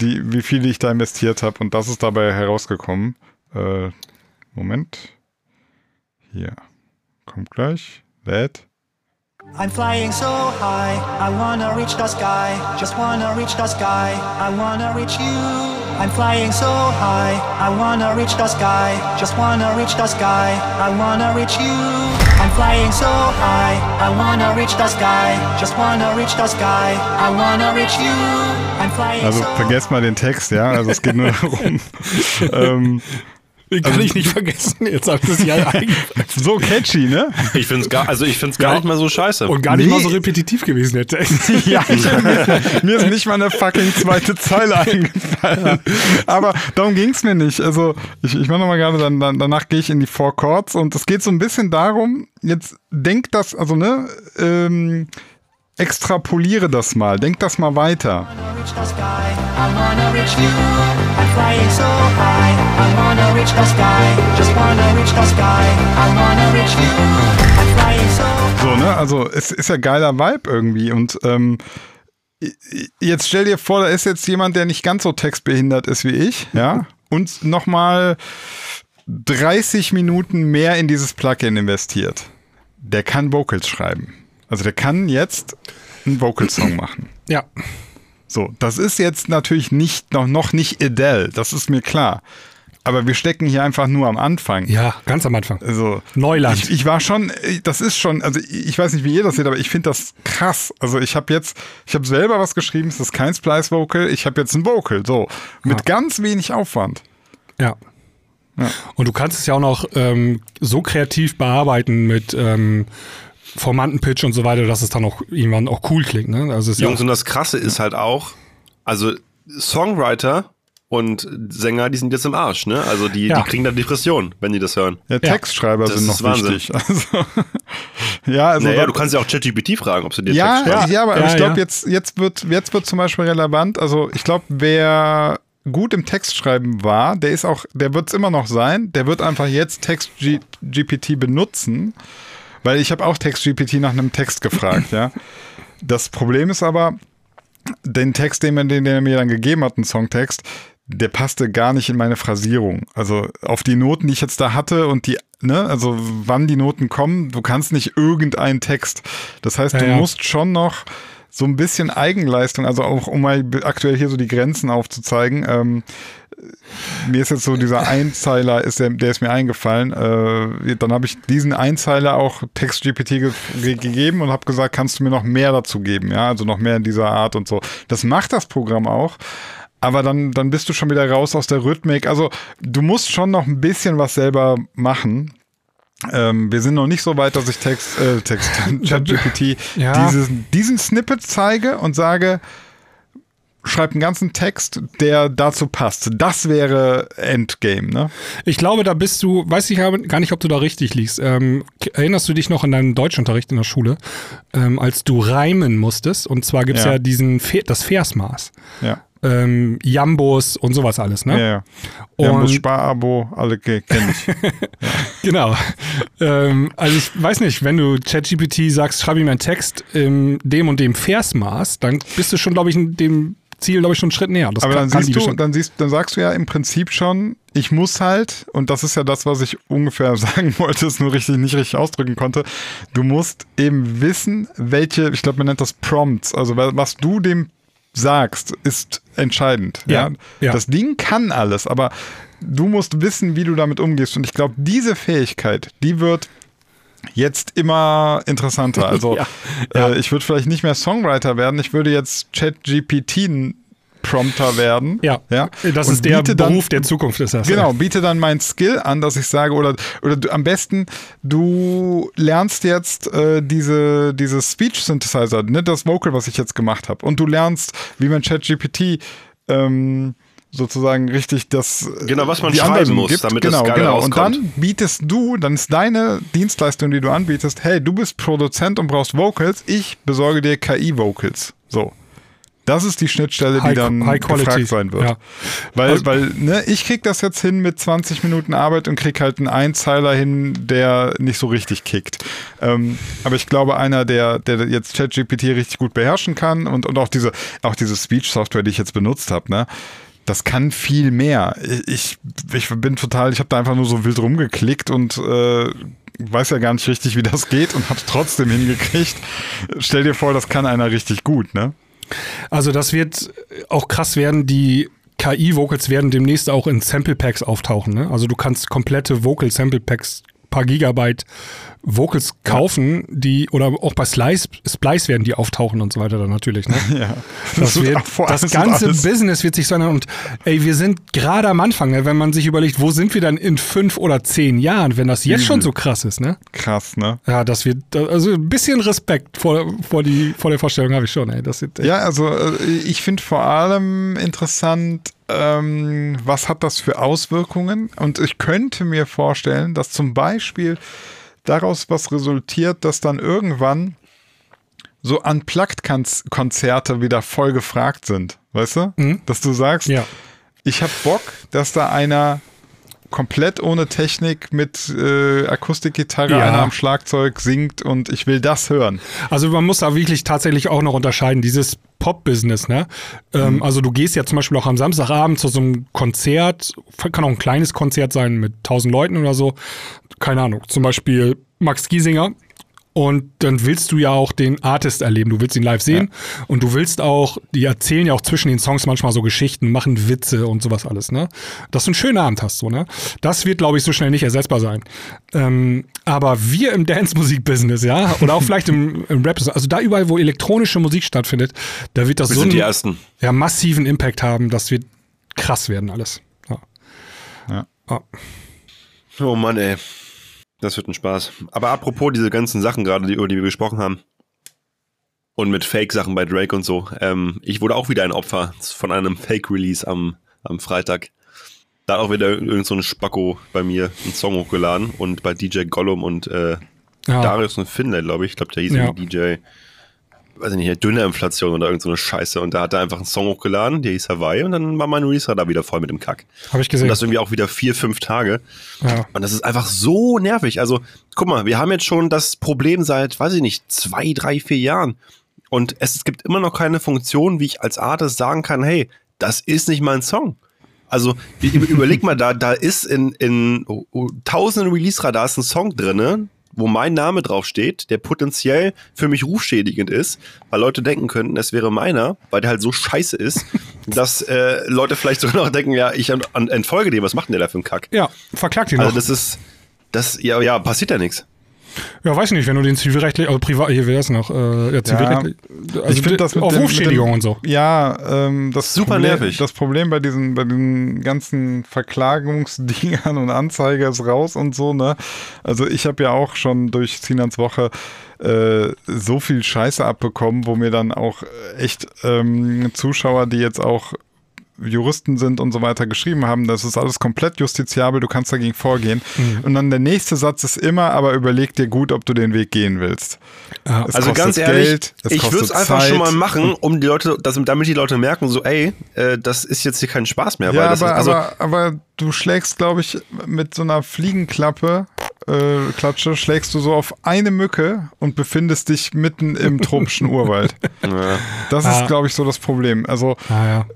die, wie viel ich da investiert habe und das ist dabei herausgekommen. Äh, Moment. Hier. Kommt gleich. Lädt. I'm flying so high, I wanna reach the sky. Just wanna reach the sky, I wanna reach you. I'm flying so high, I wanna reach the sky. Just wanna reach the sky, I wanna reach you. I'm flying so high, I wanna reach the sky. Just wanna reach the sky, I wanna reach you. I'm flying Also so vergesst mal den Text, ja. Also es geht nur darum. ähm, Den kann ich nicht vergessen. Jetzt habe ich das ja so catchy, ne? Ich find's gar, also ich find's gar Ja. nicht mal so scheiße. Und gar nicht Nee. mal so repetitiv gewesen, Text. Ja, ich, mir ist nicht mal eine fucking zweite Zeile eingefallen. Aber darum ging's mir nicht. Also ich, ich mache nochmal gerade, dann, dann, danach gehe ich in die Four Chords und es geht so ein bisschen darum, jetzt denk das, also ne, ähm, extrapoliere das mal, denk das mal weiter. so ne? Also es ist ja geiler Vibe irgendwie. Und ähm, jetzt stell dir vor, da ist jetzt jemand, der nicht ganz so textbehindert ist wie ich, ja, und nochmal 30 Minuten mehr in dieses Plugin investiert. Der kann Vocals schreiben. Also der kann jetzt einen Vocals-Song machen. Ja. So, das ist jetzt natürlich nicht noch, noch nicht Adele, das ist mir klar. Aber wir stecken hier einfach nur am Anfang. Ja, ganz am Anfang. Also, Neuland. Ich, ich war schon, das ist schon, also ich weiß nicht, wie ihr das seht, aber ich finde das krass. Also ich habe jetzt, ich habe selber was geschrieben, es ist kein Splice-Vocal, ich habe jetzt ein Vocal, so, mit ganz wenig Aufwand. Ja. Und du kannst es ja auch noch ähm, so kreativ bearbeiten mit ähm, Formantenpitch und so weiter, dass es dann auch irgendwann auch cool klingt. Ne? Also es ist ja Jungs, auch, und das Krasse ist halt auch, also Songwriter und Sänger, die sind jetzt im Arsch, ne? Also die, Ja. die kriegen da Depressionen, wenn die das hören. Ja, Textschreiber Das sind noch Wahnsinn. wichtig. Also, ja, also naja, du kannst ja auch ChatGPT fragen, ob sie dir ja, Text ja, schreiben. aber Ja, ich glaube, ja. jetzt, jetzt, wird, jetzt wird zum Beispiel relevant, also ich glaube, wer gut im Textschreiben war, der ist auch, der wird es immer noch sein, der wird einfach jetzt Text-GPT benutzen, weil ich habe auch Text-GPT nach einem Text gefragt, ja. Das Problem ist aber, den Text, den, den er mir dann gegeben hat, einen Songtext, der passte gar nicht in meine Phrasierung. Also auf die Noten, die ich jetzt da hatte und die, ne, also wann die Noten kommen, du kannst nicht irgendeinen Text. Das heißt, Ja, du ja. musst schon noch so ein bisschen Eigenleistung, also auch um mal aktuell hier so die Grenzen aufzuzeigen. Ähm, mir ist jetzt so dieser Einzeiler, ist der, der ist mir eingefallen. Äh, dann habe ich diesen Einzeiler auch TextGPT ge ge gegeben und habe gesagt, kannst du mir noch mehr dazu geben, ja, also noch mehr in dieser Art und so. Das macht das Programm auch, aber dann, dann bist du schon wieder raus aus der Rhythmik. Also du musst schon noch ein bisschen was selber machen. Ähm, wir sind noch nicht so weit, dass ich Text, äh, Text, ChatGPT Ja. diesen, diesen Snippet zeige und sage, schreib einen ganzen Text, der dazu passt. Das wäre Endgame, ne? Ich glaube, da bist du, weiß ich gar nicht, ob du da richtig liegst. Ähm, erinnerst du dich noch an deinen Deutschunterricht in der Schule, ähm, als du reimen musstest? Und zwar gibt's ja, Ja. diesen das Versmaß. Ja. Ähm, Jambos und sowas alles, ne? Ja, ja. Ja, muss Und- Sparabo, alle ke- kenn ich. Genau. ähm, also ich weiß nicht, wenn du ChatGPT sagst, schreib ihm einen Text in dem und dem Versmaß, dann bist du schon, glaube ich, in dem Ziel, glaube ich, schon einen Schritt näher. Das Aber kann- dann siehst du, dann siehst, dann sagst du ja im Prinzip schon, ich muss halt, und das ist ja das, was ich ungefähr sagen wollte, es nur richtig nicht richtig ausdrücken konnte. Du musst eben wissen, welche, ich glaube, man nennt das Prompts, also wa- was du dem sagst, ist entscheidend. Ja, Ja, ja. Das Ding kann alles, aber du musst wissen, wie du damit umgehst. Und ich glaube, diese Fähigkeit, die wird jetzt immer interessanter. Also Ja, ja. Äh, ich würde vielleicht nicht mehr Songwriter werden, ich würde jetzt ChatGPT Prompter werden. ja, ja. das Und ist der biete dann, Beruf der Zukunft, ist das. Genau, biete dann mein Skill an, dass ich sage, oder, oder du, am besten, du lernst jetzt äh, diese, diese Speech Synthesizer, ne, das Vocal, was ich jetzt gemacht habe. Und du lernst, wie man ChatGPT ähm, sozusagen richtig das Genau, was man die schreiben Anweisung muss, damit das genau, geil genau. Und rauskommt. dann bietest du, dann ist deine Dienstleistung, die du anbietest, hey, du bist Produzent und brauchst Vocals, ich besorge dir KI-Vocals. So. Das ist die Schnittstelle, die High- dann High Quality. gefragt sein wird. Ja. Weil, Also- weil ne, ich krieg das jetzt hin mit 20 Minuten Arbeit und krieg halt einen Einzeiler hin, der nicht so richtig kickt. Ähm, aber ich glaube, einer, der, der jetzt ChatGPT richtig gut beherrschen kann und, und auch diese, auch diese Speech-Software, die ich jetzt benutzt habe, ne, das kann viel mehr. Ich, ich bin total, ich habe da einfach nur so wild rumgeklickt und äh, weiß ja gar nicht richtig, wie das geht und habe trotzdem hingekriegt. Stell dir vor, das kann einer richtig gut, ne? Also das wird auch krass werden, die KI-Vocals werden demnächst auch in Sample Packs auftauchen. Ne? Also du kannst komplette Vocal Sample Packs, paar Gigabyte Vocals kaufen, die oder auch bei Slice, Splice werden die auftauchen und so weiter dann natürlich. Ne? Ja. Das, wird wird, das ganze Business wird sich so ändern. Und ey, wir sind gerade am Anfang, ne? wenn man sich überlegt, wo sind wir dann in fünf oder zehn Jahren, wenn das jetzt schon so krass ist, ne? Krass, ne? Ja, das wird, also ein bisschen Respekt vor, vor, die, vor der Vorstellung habe ich schon, ey. Das wird Ja, also äh, ich finde vor allem interessant, ähm, was hat das für Auswirkungen? Und ich könnte mir vorstellen, dass zum Beispiel daraus was resultiert, dass dann irgendwann so Unplugged-Konzerte wieder voll gefragt sind. Weißt du? Dass du sagst, Ja. ich habe Bock, dass da einer komplett ohne Technik mit äh, Akustikgitarre, Ja. einer am Schlagzeug singt und ich will das hören. Also man muss da wirklich tatsächlich auch noch unterscheiden, dieses Pop-Business, ne? Ähm, also du gehst ja zum Beispiel auch am Samstagabend zu so einem Konzert, kann auch ein kleines Konzert sein mit 1000 Leuten oder so, keine Ahnung, zum Beispiel Max Giesinger. Und dann willst du ja auch den Artist erleben. Du willst ihn live sehen und du willst auch, die erzählen ja auch zwischen den Songs manchmal so Geschichten, machen Witze und sowas alles, ne? Dass du einen schönen Abend hast, so, ne? Das wird, glaube ich, so schnell nicht ersetzbar sein. Ähm, aber wir im Dance-Musik-Business, ja, oder auch vielleicht im, im Rap, also da überall, wo elektronische Musik stattfindet, da wird das Wir so sind die einen Ersten. ja, massiven Impact haben. Das wird krass werden alles. Ja. Ja. Ja. Oh Mann, ey. Das wird ein Spaß. Aber apropos diese ganzen Sachen gerade, die, über die wir gesprochen haben. Und mit Fake-Sachen bei Drake und so. Ähm, ich wurde auch wieder ein Opfer von einem Fake-Release am, am Freitag. Da hat auch wieder irgend so ein Spacko bei mir einen Song hochgeladen und bei DJ Gollum und äh, Ja. Darius und Finlay, glaube ich. Ich glaube, der hieß Ja. DJ, weiß ich nicht, dünne Inflation oder irgend so eine Scheiße. Und da hat er einfach einen Song hochgeladen, der hieß Hawaii und dann war mein Release da wieder voll mit dem Kack. Habe ich Und gesehen. das irgendwie auch wieder vier, fünf Tage. Ja. Und das ist einfach so nervig. Also, guck mal, wir haben jetzt schon das Problem seit, weiß ich nicht, zwei, drei, vier Jahren. Und es gibt immer noch keine Funktion, wie ich als Artist sagen kann, hey, das ist nicht mein Song. Also, überleg mal, da, da ist in, in oh, oh, tausenden Release-Radars ein Song drinne, wo mein Name draufsteht, der potenziell für mich rufschädigend ist, weil Leute denken könnten, es wäre meiner, weil der halt so scheiße ist, dass äh, Leute vielleicht sogar noch denken, ja, ich entfolge dem, was macht denn der da für einen Kack? ja, verklagt ihn Also noch. das ist, das, ja, ja, passiert ja nichts. Ja, weiß nicht, wenn du den zivilrechtlich, also privat, hier wäre es noch, äh, ja, zivilrechtlich, also ich finde das mit auf dem, Rufschädigung dem, und so. Ja, ähm, das Super Problem, nervig. Das Problem bei diesen, bei den ganzen Verklagungsdingern und Anzeige ist raus und so, ne? Also ich habe ja auch schon durch Sinans Woche äh, so viel Scheiße abbekommen, wo mir dann auch echt ähm, Zuschauer, die jetzt auch Juristen sind und so weiter geschrieben haben, das ist alles komplett justiziabel, du kannst dagegen vorgehen. Mhm. Und dann der nächste Satz ist immer, aber überleg dir gut, ob du den Weg gehen willst. Ja. Also ganz ehrlich, Geld, ich würde es einfach Zeit. schon mal machen, um die Leute, dass, damit die Leute merken, so, ey, äh, das ist jetzt hier kein Spaß mehr. Ja, weil das aber, ist, also, aber, aber du schlägst, glaube ich, mit so einer Fliegenklappe, äh, Klatsche, schlägst du so auf eine Mücke und befindest dich mitten im tropischen Urwald. ja. Das Ah. ist, glaube ich, so das Problem. Also Ah, ja.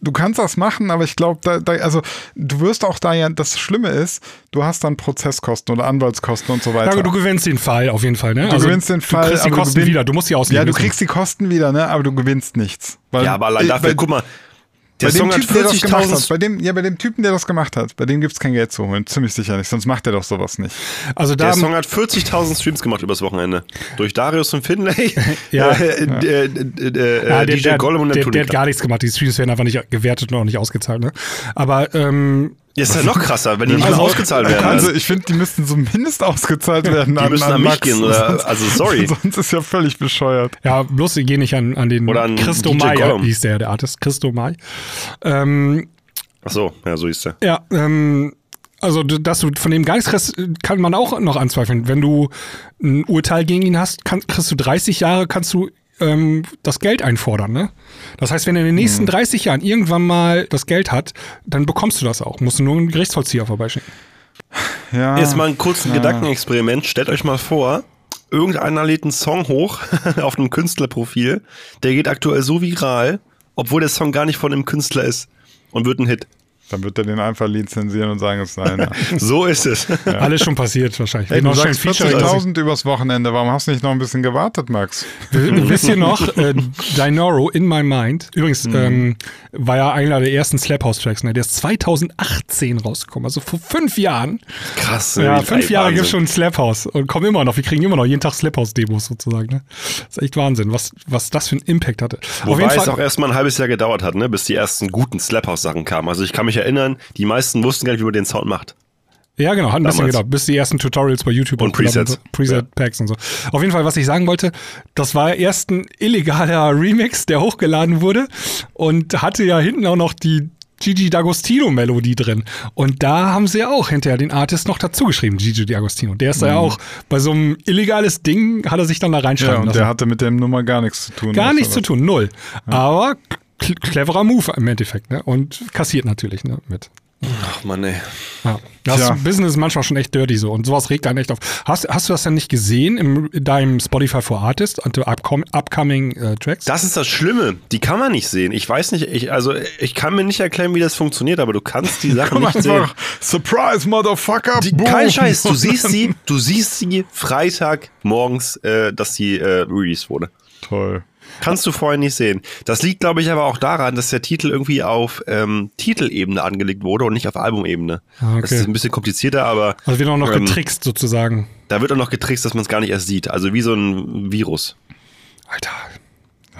du kannst das machen, aber ich glaube, da, da, also du wirst auch da ja, das Schlimme ist, du hast dann Prozesskosten oder Anwaltskosten und so weiter. Ja, du gewinnst den Fall auf jeden Fall, ne? Du gewinnst den Fall, Du kriegst die aber du Kosten gewinn- wieder, du musst sie ausgeben. ja, du müssen. kriegst die Kosten wieder, ne? aber du gewinnst nichts. Weil, ja, aber allein äh, dafür, bei- guck mal, der bei dem Song hat Typen, der das gemacht hat, 40.000 bei dem, ja, bei dem Typen, der das gemacht hat, bei dem gibt's kein Geld zu holen, ziemlich sicher nicht, sonst macht er doch sowas nicht. Also da, Der Song hat 40.000 Streams gemacht übers Wochenende. Durch Darius und Finlay, Ja. äh, äh, äh, äh, ja, der, DJ der, Gollum und der, der Neptunik. hat gar nichts gemacht. Die Streams werden einfach nicht gewertet und auch nicht ausgezahlt, ne? Aber ähm, Ist ja noch krasser, wenn die nicht Also, mehr ausgezahlt werden. Also Also, ich finde, die müssten zumindest ausgezahlt werden die an, müssen an, an mich Max. gehen, oder? Also, sorry. Sonst ist ja völlig bescheuert. ja, bloß sie gehen nicht an, an den Oder an Christo Mai, Gollum. hieß der, der Artist, Christo Mai. Ähm, Ach so, ja, so ist der. Ja, ähm, also dass du von dem gar nichts kriegst, kann man auch noch anzweifeln. Wenn du ein Urteil gegen ihn hast, kann, kriegst du 30 Jahre, kannst du ähm, das Geld einfordern. Ne? Das heißt, wenn er in den nächsten 30 Jahren irgendwann mal das Geld hat, dann bekommst du das auch. Musst du nur einen Gerichtsvollzieher vorbeischicken. Ja. Jetzt mal ein kurzes Gedankenexperiment. Stellt euch mal vor, irgendeiner lädt einen Song hoch auf einem Künstlerprofil, der geht aktuell so viral, obwohl der Song gar nicht von einem Künstler ist und wird ein Hit. Dann wird er den einfach lizenzieren und sagen, es sei einer. So ist es. Alles schon passiert wahrscheinlich. Hey, Wird du sagst ein Featuring- 40.000 übers Wochenende. Warum hast du nicht noch ein bisschen gewartet, Max? Wisst ihr noch, äh, Dinoro, In My Mind, übrigens Mhm. ähm, war ja einer der ersten Slap House Tracks, ne? der ist 2018 rausgekommen, also vor fünf Jahren. Krass. Ja, ey, fünf Jahre gibt es schon Slap House und kommen immer noch, wir kriegen immer noch jeden Tag Slap House Demos sozusagen. Ne? Das ist echt Wahnsinn, was, was das für einen Impact hatte. Wobei es auch erstmal ein halbes Jahr gedauert hat, ne, bis die ersten guten Slap-House-Sachen kamen. Also ich kann mich erinnern, die meisten wussten gar nicht, wie man den Sound macht. Ja, genau, hat ein bisschen Damals. gedauert, bis die ersten Tutorials bei YouTube Und Presets. Preset-Packs und so. Auf jeden Fall, was ich sagen wollte, das war erst ein illegaler Remix, der hochgeladen wurde und hatte ja hinten auch noch die Gigi D'Agostino-Melodie drin. Und da haben sie ja auch hinterher den Artist noch dazu geschrieben, Gigi D'Agostino. Der ist da ja Mhm. auch bei so einem illegales Ding, hat er sich dann da Ja, reinschreiben und lassen. der hatte mit dem Nummer gar nichts zu tun. Gar nichts zu tun, null. Aber cl cleverer Move im Endeffekt, ne? Und kassiert natürlich, ne? Mit. Ach man, ey. Ja. Das Tja. Business ist manchmal schon echt dirty so und sowas regt einen echt auf. Hast, hast du das denn nicht gesehen in deinem Spotify for Artists und upcom upcoming äh, Tracks? Das ist das Schlimme. Die kann man nicht sehen. Ich weiß nicht, ich, also ich kann mir nicht erklären, wie das funktioniert, aber du kannst die Sachen nicht sehen. Surprise, Motherfucker. Die, kein Scheiß, du siehst sie, du siehst sie Freitag morgens, äh, dass sie äh, released wurde. Toll. Kannst du vorher nicht sehen. Das liegt, glaube ich, aber auch daran, dass der Titel irgendwie auf ähm, Titelebene angelegt wurde und nicht auf Albumebene. Ah, okay. Das ist ein bisschen komplizierter, aber also wird auch noch ähm, getrickst sozusagen. da wird auch noch getrickst, dass man es gar nicht erst sieht. Also wie so ein Virus. Alter.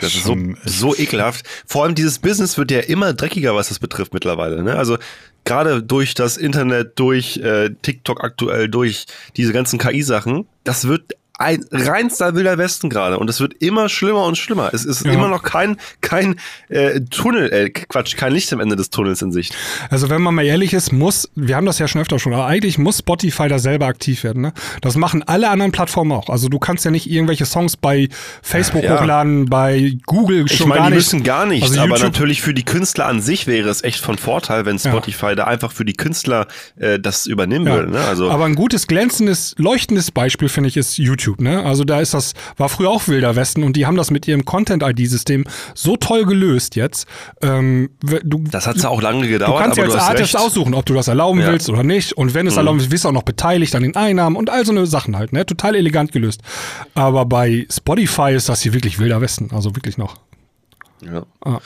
Das ist so, so ekelhaft. Vor allem dieses Business wird ja immer dreckiger, was das betrifft mittlerweile. Ne? Also gerade durch das Internet, durch äh, TikTok aktuell, durch diese ganzen KI-Sachen, das wird ein reinster wilder Westen gerade und es wird immer schlimmer und schlimmer. Es ist Ja. immer noch kein kein äh, Tunnel, äh, Quatsch, kein Licht am Ende des Tunnels in Sicht. Also wenn man mal ehrlich ist, muss, wir haben das ja schon öfter schon, aber eigentlich muss Spotify da selber aktiv werden. Ne? Das machen alle anderen Plattformen auch. Also du kannst ja nicht irgendwelche Songs bei Facebook Ja. hochladen, bei Google Ich schon meine, gar die müssen gar nicht, Also aber YouTube- natürlich für die Künstler an sich wäre es echt von Vorteil, wenn Spotify da einfach für die Künstler äh, das übernehmen Ja. würde. Ne? Also Aber ein gutes, glänzendes, leuchtendes Beispiel, finde ich, ist YouTube. Ne? Also da ist das, war früher auch Wilder Westen und die haben das mit ihrem Content-ID-System so toll gelöst jetzt. Ähm, du, das hat zwar auch lange du gedauert, kannst ja als du Artist recht. aussuchen, ob du das erlauben Ja. willst oder nicht. Und wenn du es erlauben willst, bist du auch noch beteiligt an den Einnahmen und all so eine Sachen halt. Ne? Total elegant gelöst. Aber bei Spotify ist das hier wirklich Wilder Westen. Also wirklich noch. Ja. Ah.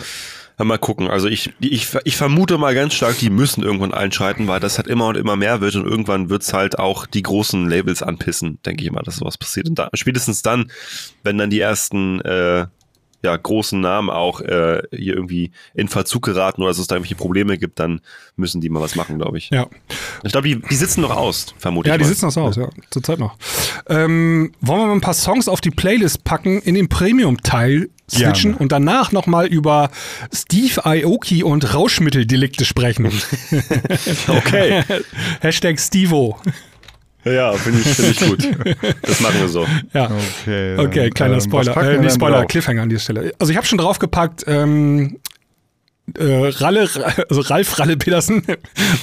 Ja, mal gucken. Also ich, ich, ich vermute mal ganz stark, die müssen irgendwann einschreiten, weil das halt immer und immer mehr wird und irgendwann wird's halt auch die großen Labels anpissen, denke ich mal, dass sowas passiert. Und da, spätestens dann, wenn dann die ersten äh, ja, großen Namen auch äh, hier irgendwie in Verzug geraten oder dass es da irgendwelche Probleme gibt, dann müssen die mal was machen, glaube ich. Ja. Ich glaube, die, die sitzen noch aus, vermute Ja, die mal. sitzen noch aus, ja, zurzeit noch. Ähm, wollen wir mal ein paar Songs auf die Playlist packen, in den Premium-Teil switchen Gerne. und danach nochmal über Steve Aoki und Rauschmitteldelikte sprechen. Okay. Hashtag Stevo. Ja, finde ich, find ich gut. Das machen wir so. Ja. Okay, Okay, dann, kleiner ähm, was Spoiler. Äh, nicht Spoiler, drauf? Cliffhanger an dieser Stelle. Also ich habe schon draufgepackt, ähm, äh, Ralle, also Ralf Ralle Petersen,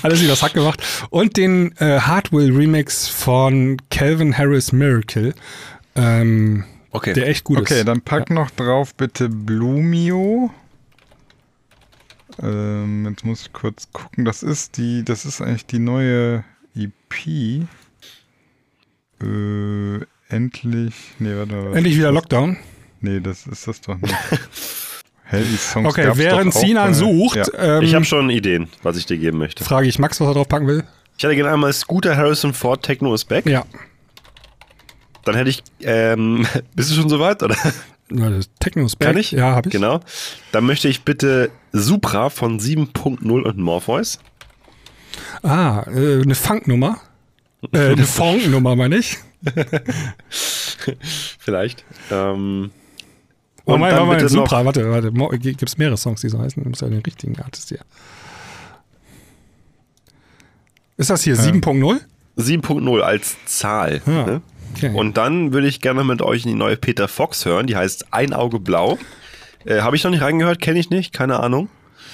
alles das Hack gemacht. Und den äh, Hardwell Remix von Calvin Harris Miracle. Ähm, Okay. Der echt gut Okay, ist. dann pack noch drauf bitte Blumio. Ähm, jetzt muss ich kurz gucken. Das ist die, das ist eigentlich die neue EP. Äh, endlich. Nee, warte mal. was Endlich wieder? Lockdown. Nee, das ist das doch nicht. Hä, die Songs Okay, während doch auch Sinan bei- sucht, Ja. ähm, Ich habe schon Ideen, was ich dir geben möchte. frage ich Max, was er drauf packen will. Ich hätte gerne einmal Scooter Harrison Ford Techno is Back. Ja. Dann hätte ich, ähm, bist du schon soweit, oder? Ja, das Techno Spec. Kann ich? Ja, habe ich. Genau. Dann möchte ich bitte Supra von 7.0 und Morpheus. Ah, äh, eine Funknummer. Äh, eine Funknummer, meine ich. Vielleicht. Ähm, Oh, und mein, dann mein, Supra, warte, warte. Mo- g- Gibt's mehrere Songs, die so heißen? Du musst ja den richtigen Artist hier. Ist das hier 7.0? 7.0 als Zahl. Ja, Ne? okay. Und dann würde ich gerne mit euch in die neue Peter Fox hören. Die heißt Ein Auge Blau. Äh, Habe ich noch nicht reingehört, kenne ich nicht, keine Ahnung.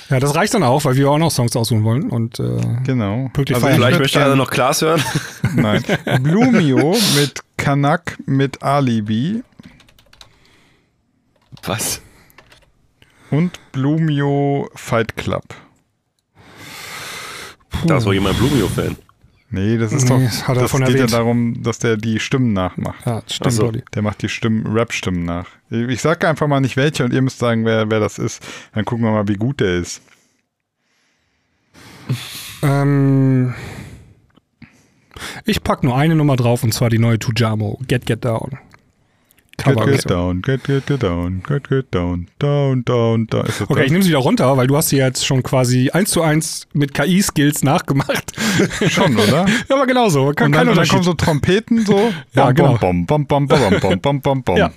Ja, das reicht dann auch, weil wir auch noch Songs aussuchen wollen. Und äh, Genau. Pünktlich Also feiern. Vielleicht möchte einer noch Klaas hören. Nein. Blumio mit Kanak mit Alibi Was? und Blumio Fight Club. Da ist wohl jemand Blumio-Fan. Nee, das ist Nee, doch. das er das von geht erwähnt. ja darum, dass der die Stimmen nachmacht. ja, stimmt, Ach so. Dolly. Der macht die Stimmen, Rap-Stimmen nach. Ich sage einfach mal nicht welche und ihr müsst sagen, wer, wer das ist. Dann gucken wir mal, wie gut der ist. Ähm, ich pack nur eine Nummer drauf und zwar die neue Tujamo. Get Get Down. Get, get down, get, get, get down, get, get down, down, down, down. Ist das Okay, ich das? nehme sie wieder runter, weil du hast sie jetzt schon quasi eins zu eins mit KI-Skills nachgemacht. Schon, oder? ja, aber genauso. Kein, Und kein dann, und dann kommen so Trompeten so. Ja, Bom, genau. Bom, bom, bom, bom, bom, bom, bom, bom. ja,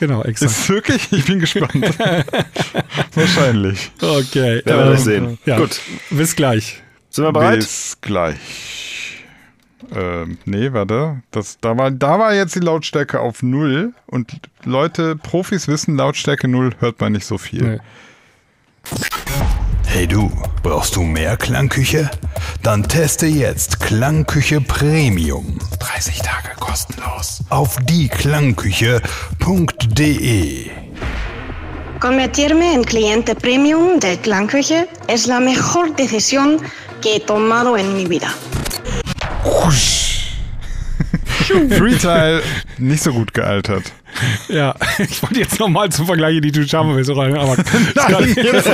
genau, exakt. Ist wirklich? Ich bin gespannt. Wahrscheinlich. Okay. Werden wir ähm, gleich sehen. Ja, Gut. Bis gleich. Sind wir bereit? Bis gleich. Ähm, nee, warte. Das, da, war, da war jetzt die Lautstärke auf null. Und Leute, Profis wissen, Lautstärke null hört man nicht so viel. Nee. Hey du, brauchst du mehr Klangküche? Dann teste jetzt Klangküche Premium. 30 Tage kostenlos. Auf dieklangküche.de. Convertirme en cliente premium del Clan Küche es la mejor decisión que he tomado en mi vida. Freetile nicht so gut gealtert. Ja, ich wollte jetzt nochmal zum Vergleich in die Tujamo-Version rein, aber Nein, jetzt.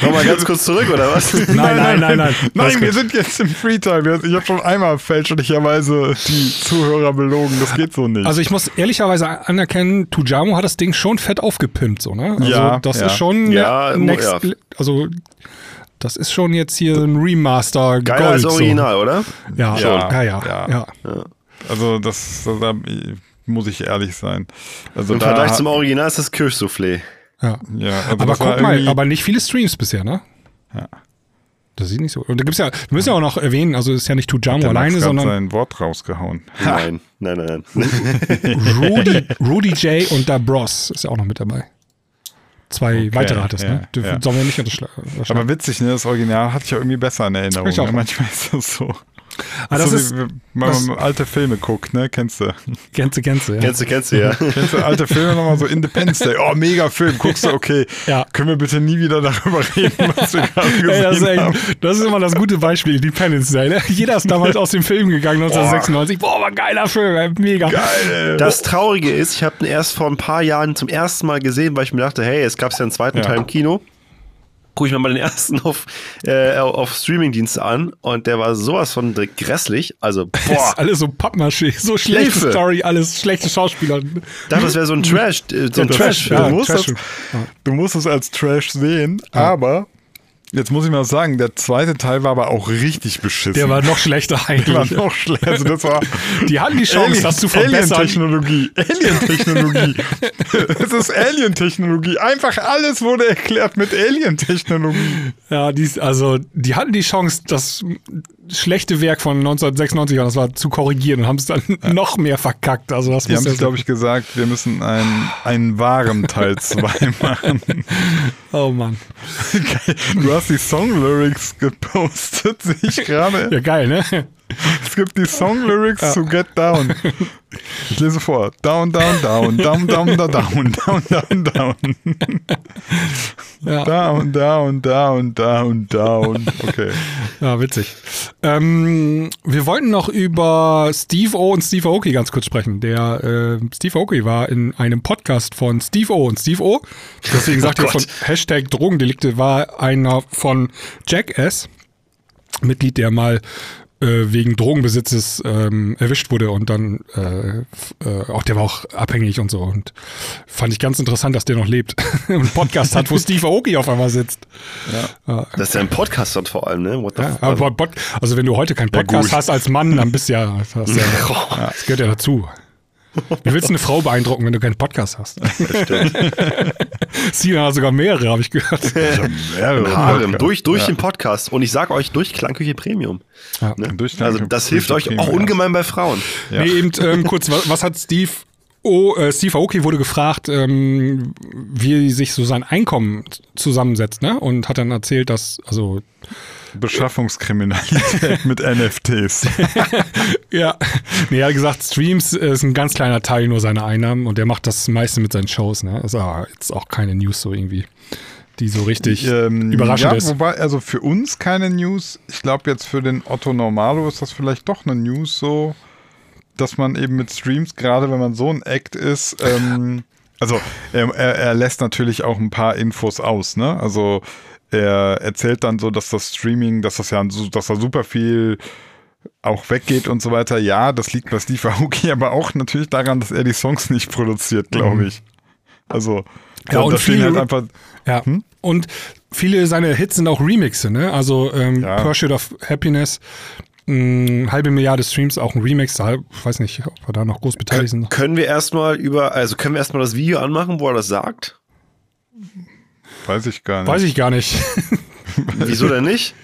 Nochmal ganz kurz zurück, oder was? nein, nein, nein, nein. Alles Nein, wir sind jetzt im Freetime. Ich habe schon einmal fälschlicherweise die Zuhörer belogen. Das geht so nicht. Also ich muss ehrlicherweise anerkennen, Tujamo hat das Ding schon fett aufgepimpt, so, ne? Also Ja, das ja. ist schon Ja, next, ja. also das ist schon jetzt hier ein Remaster Geiler Gold. als Original, oder? So. Ja, Schon. ja, ja, ja, Ja. ja. Also das, da muss ich ehrlich sein. Also Im da, Vergleich zum Original ist das Kirschsoufflé. ja. ja, also aber guck mal, aber nicht viele Streams bisher, ne? Ja. Das sieht nicht so. Und da gibt's ja, wir müssen ja auch noch erwähnen, also ist ja nicht Max alleine, sondern sein Wort rausgehauen. Nein, nein, nein, nein. Rudy, Rudy J und Da Bros ist ja auch noch mit dabei. Zwei weitere hat es, ja, ne? Dürfen, ja. Sollen wir nicht unterschla- unterschlagen. Aber witzig, ne? Das Original hatte ich ja irgendwie besser in Erinnerung. Ich auch. Ne? Manchmal ist das so. Ah, das so ist, wie, wenn man das- alte Filme guckt, ne? Kennst du? kennst du, kennst du, ja. Kennst du, kennst du, ja. Kennst du alte Filme nochmal so Independence Day? Oh, mega Film. Guckst du, okay. Ja. Können wir bitte nie wieder darüber reden, was wir gerade gesehen Ey, das, ist haben? das ist immer das gute Beispiel, Independence Day. Ne? Jeder ist damals aus dem Film gegangen, 1996. Boah, war ein geiler Film, mega. Geil. Das Traurige ist, ich habe ihn erst vor ein paar Jahren zum ersten Mal gesehen, weil ich mir dachte, hey, es gab ja einen zweiten Ja. Teil im Kino. Gucke ich mir mal den ersten auf, äh, auf Streamingdienste an und der war sowas von grässlich. Also, boah. Ist alles so Pappmaché, so schlechte Hilfe. Story, alles schlechte Schauspieler. Ich dachte, das wäre so ein Trash, äh, so ein das- Trash. ja, du, musst Trash. das, du musst es als Trash sehen, aber jetzt muss ich mal sagen, der zweite Teil war aber auch richtig beschissen. Der war noch schlechter Der war eigentlich. noch schlechter. Also das war Die hatten die Chance, Alien- das zu verbessern. Alien-Technologie. Alien-Technologie. es ist Alien-Technologie. Einfach alles wurde erklärt mit Alien-Technologie. Ja, die, also die hatten die Chance, das schlechte Werk von 1996, das war zu korrigieren und haben es dann noch mehr verkackt. Also das Die haben ja sich, glaube ich, gesagt, wir müssen einen, einen wahren Teil 2 machen. Oh Mann. Du hast die Song-Lyrics gepostet, sehe ich gerade. Ja, geil, ne? Es gibt die Song-Lyrics zu Get Down. Ich lese vor. Down, down, down, down, down, down, down, down, down, down. Ja, Down, down, down, down, down. Okay. ja witzig. Ähm, wir wollten noch über Steve O und Steve Aoki ganz kurz sprechen. Der äh, Steve Aoki war in einem Podcast von Steve O und Steve O. Deswegen sagt Oh er von. Hashtag Drogendelikte war einer von Jackass. Mitglied, der mal wegen Drogenbesitzes ähm, erwischt wurde und dann äh, äh, auch der war auch abhängig und so und fand ich ganz interessant, dass der noch lebt und einen Podcast hat, wo Steve Aoki auf einmal sitzt. Das ist ja ein Podcast dann vor allem, ne? What the Ja, fuck? aber Pod, also wenn du heute keinen Podcast gut. hast als Mann, dann bist du ja, das, ja, das gehört ja dazu. Wie willst du eine Frau beeindrucken, wenn du keinen Podcast hast? Sina hat sogar mehrere, habe ich gehört. Mehrere Harem, durch, durch Ja. den Podcast. Und ich sage euch, durch Klangküche Premium. Ja. Ne? Durch also Klangküche- das hilft euch Premium, auch ja. ungemein bei Frauen. Ja. Nee, eben ähm, kurz, was, was hat Steve O, äh, Steve Aoki wurde gefragt, ähm, wie sich so sein Einkommen zusammensetzt, ne? Und hat dann erzählt, dass, also, Beschaffungskriminalität mit NFTs. ja, nee, er hat gesagt, Streams äh, ist ein ganz kleiner Teil nur seiner Einnahmen und der macht das meiste mit seinen Shows, ne? Ist aber jetzt auch keine News so irgendwie, die so richtig Ähm, überraschend ja, ist. wobei, also für uns keine News. Ich glaube, jetzt für den Otto Normalo ist das vielleicht doch eine News so, dass man eben mit Streams, gerade wenn man so ein Act ist, ähm, also er, er, er lässt natürlich auch ein paar Infos aus, ne? Also er erzählt dann so, dass das Streaming, dass das ja dass da super viel auch weggeht und so weiter. Ja, das liegt bei Steve Aoki, aber auch natürlich daran, dass er die Songs nicht produziert, glaube ich. Also Mhm. Ja, und stehen viele- halt einfach Ja. Und viele seiner Hits sind auch Remixe, ne? Also ähm, Ja. Pursuit of Happiness, mh, halbe Milliarde Streams, auch ein Remix, da, ich weiß nicht, ob wir da noch groß beteiligt sind. Können wir erstmal über, also können wir erstmal das Video anmachen, wo er das sagt? Weiß ich gar nicht. Weiß ich gar nicht. Wieso denn nicht?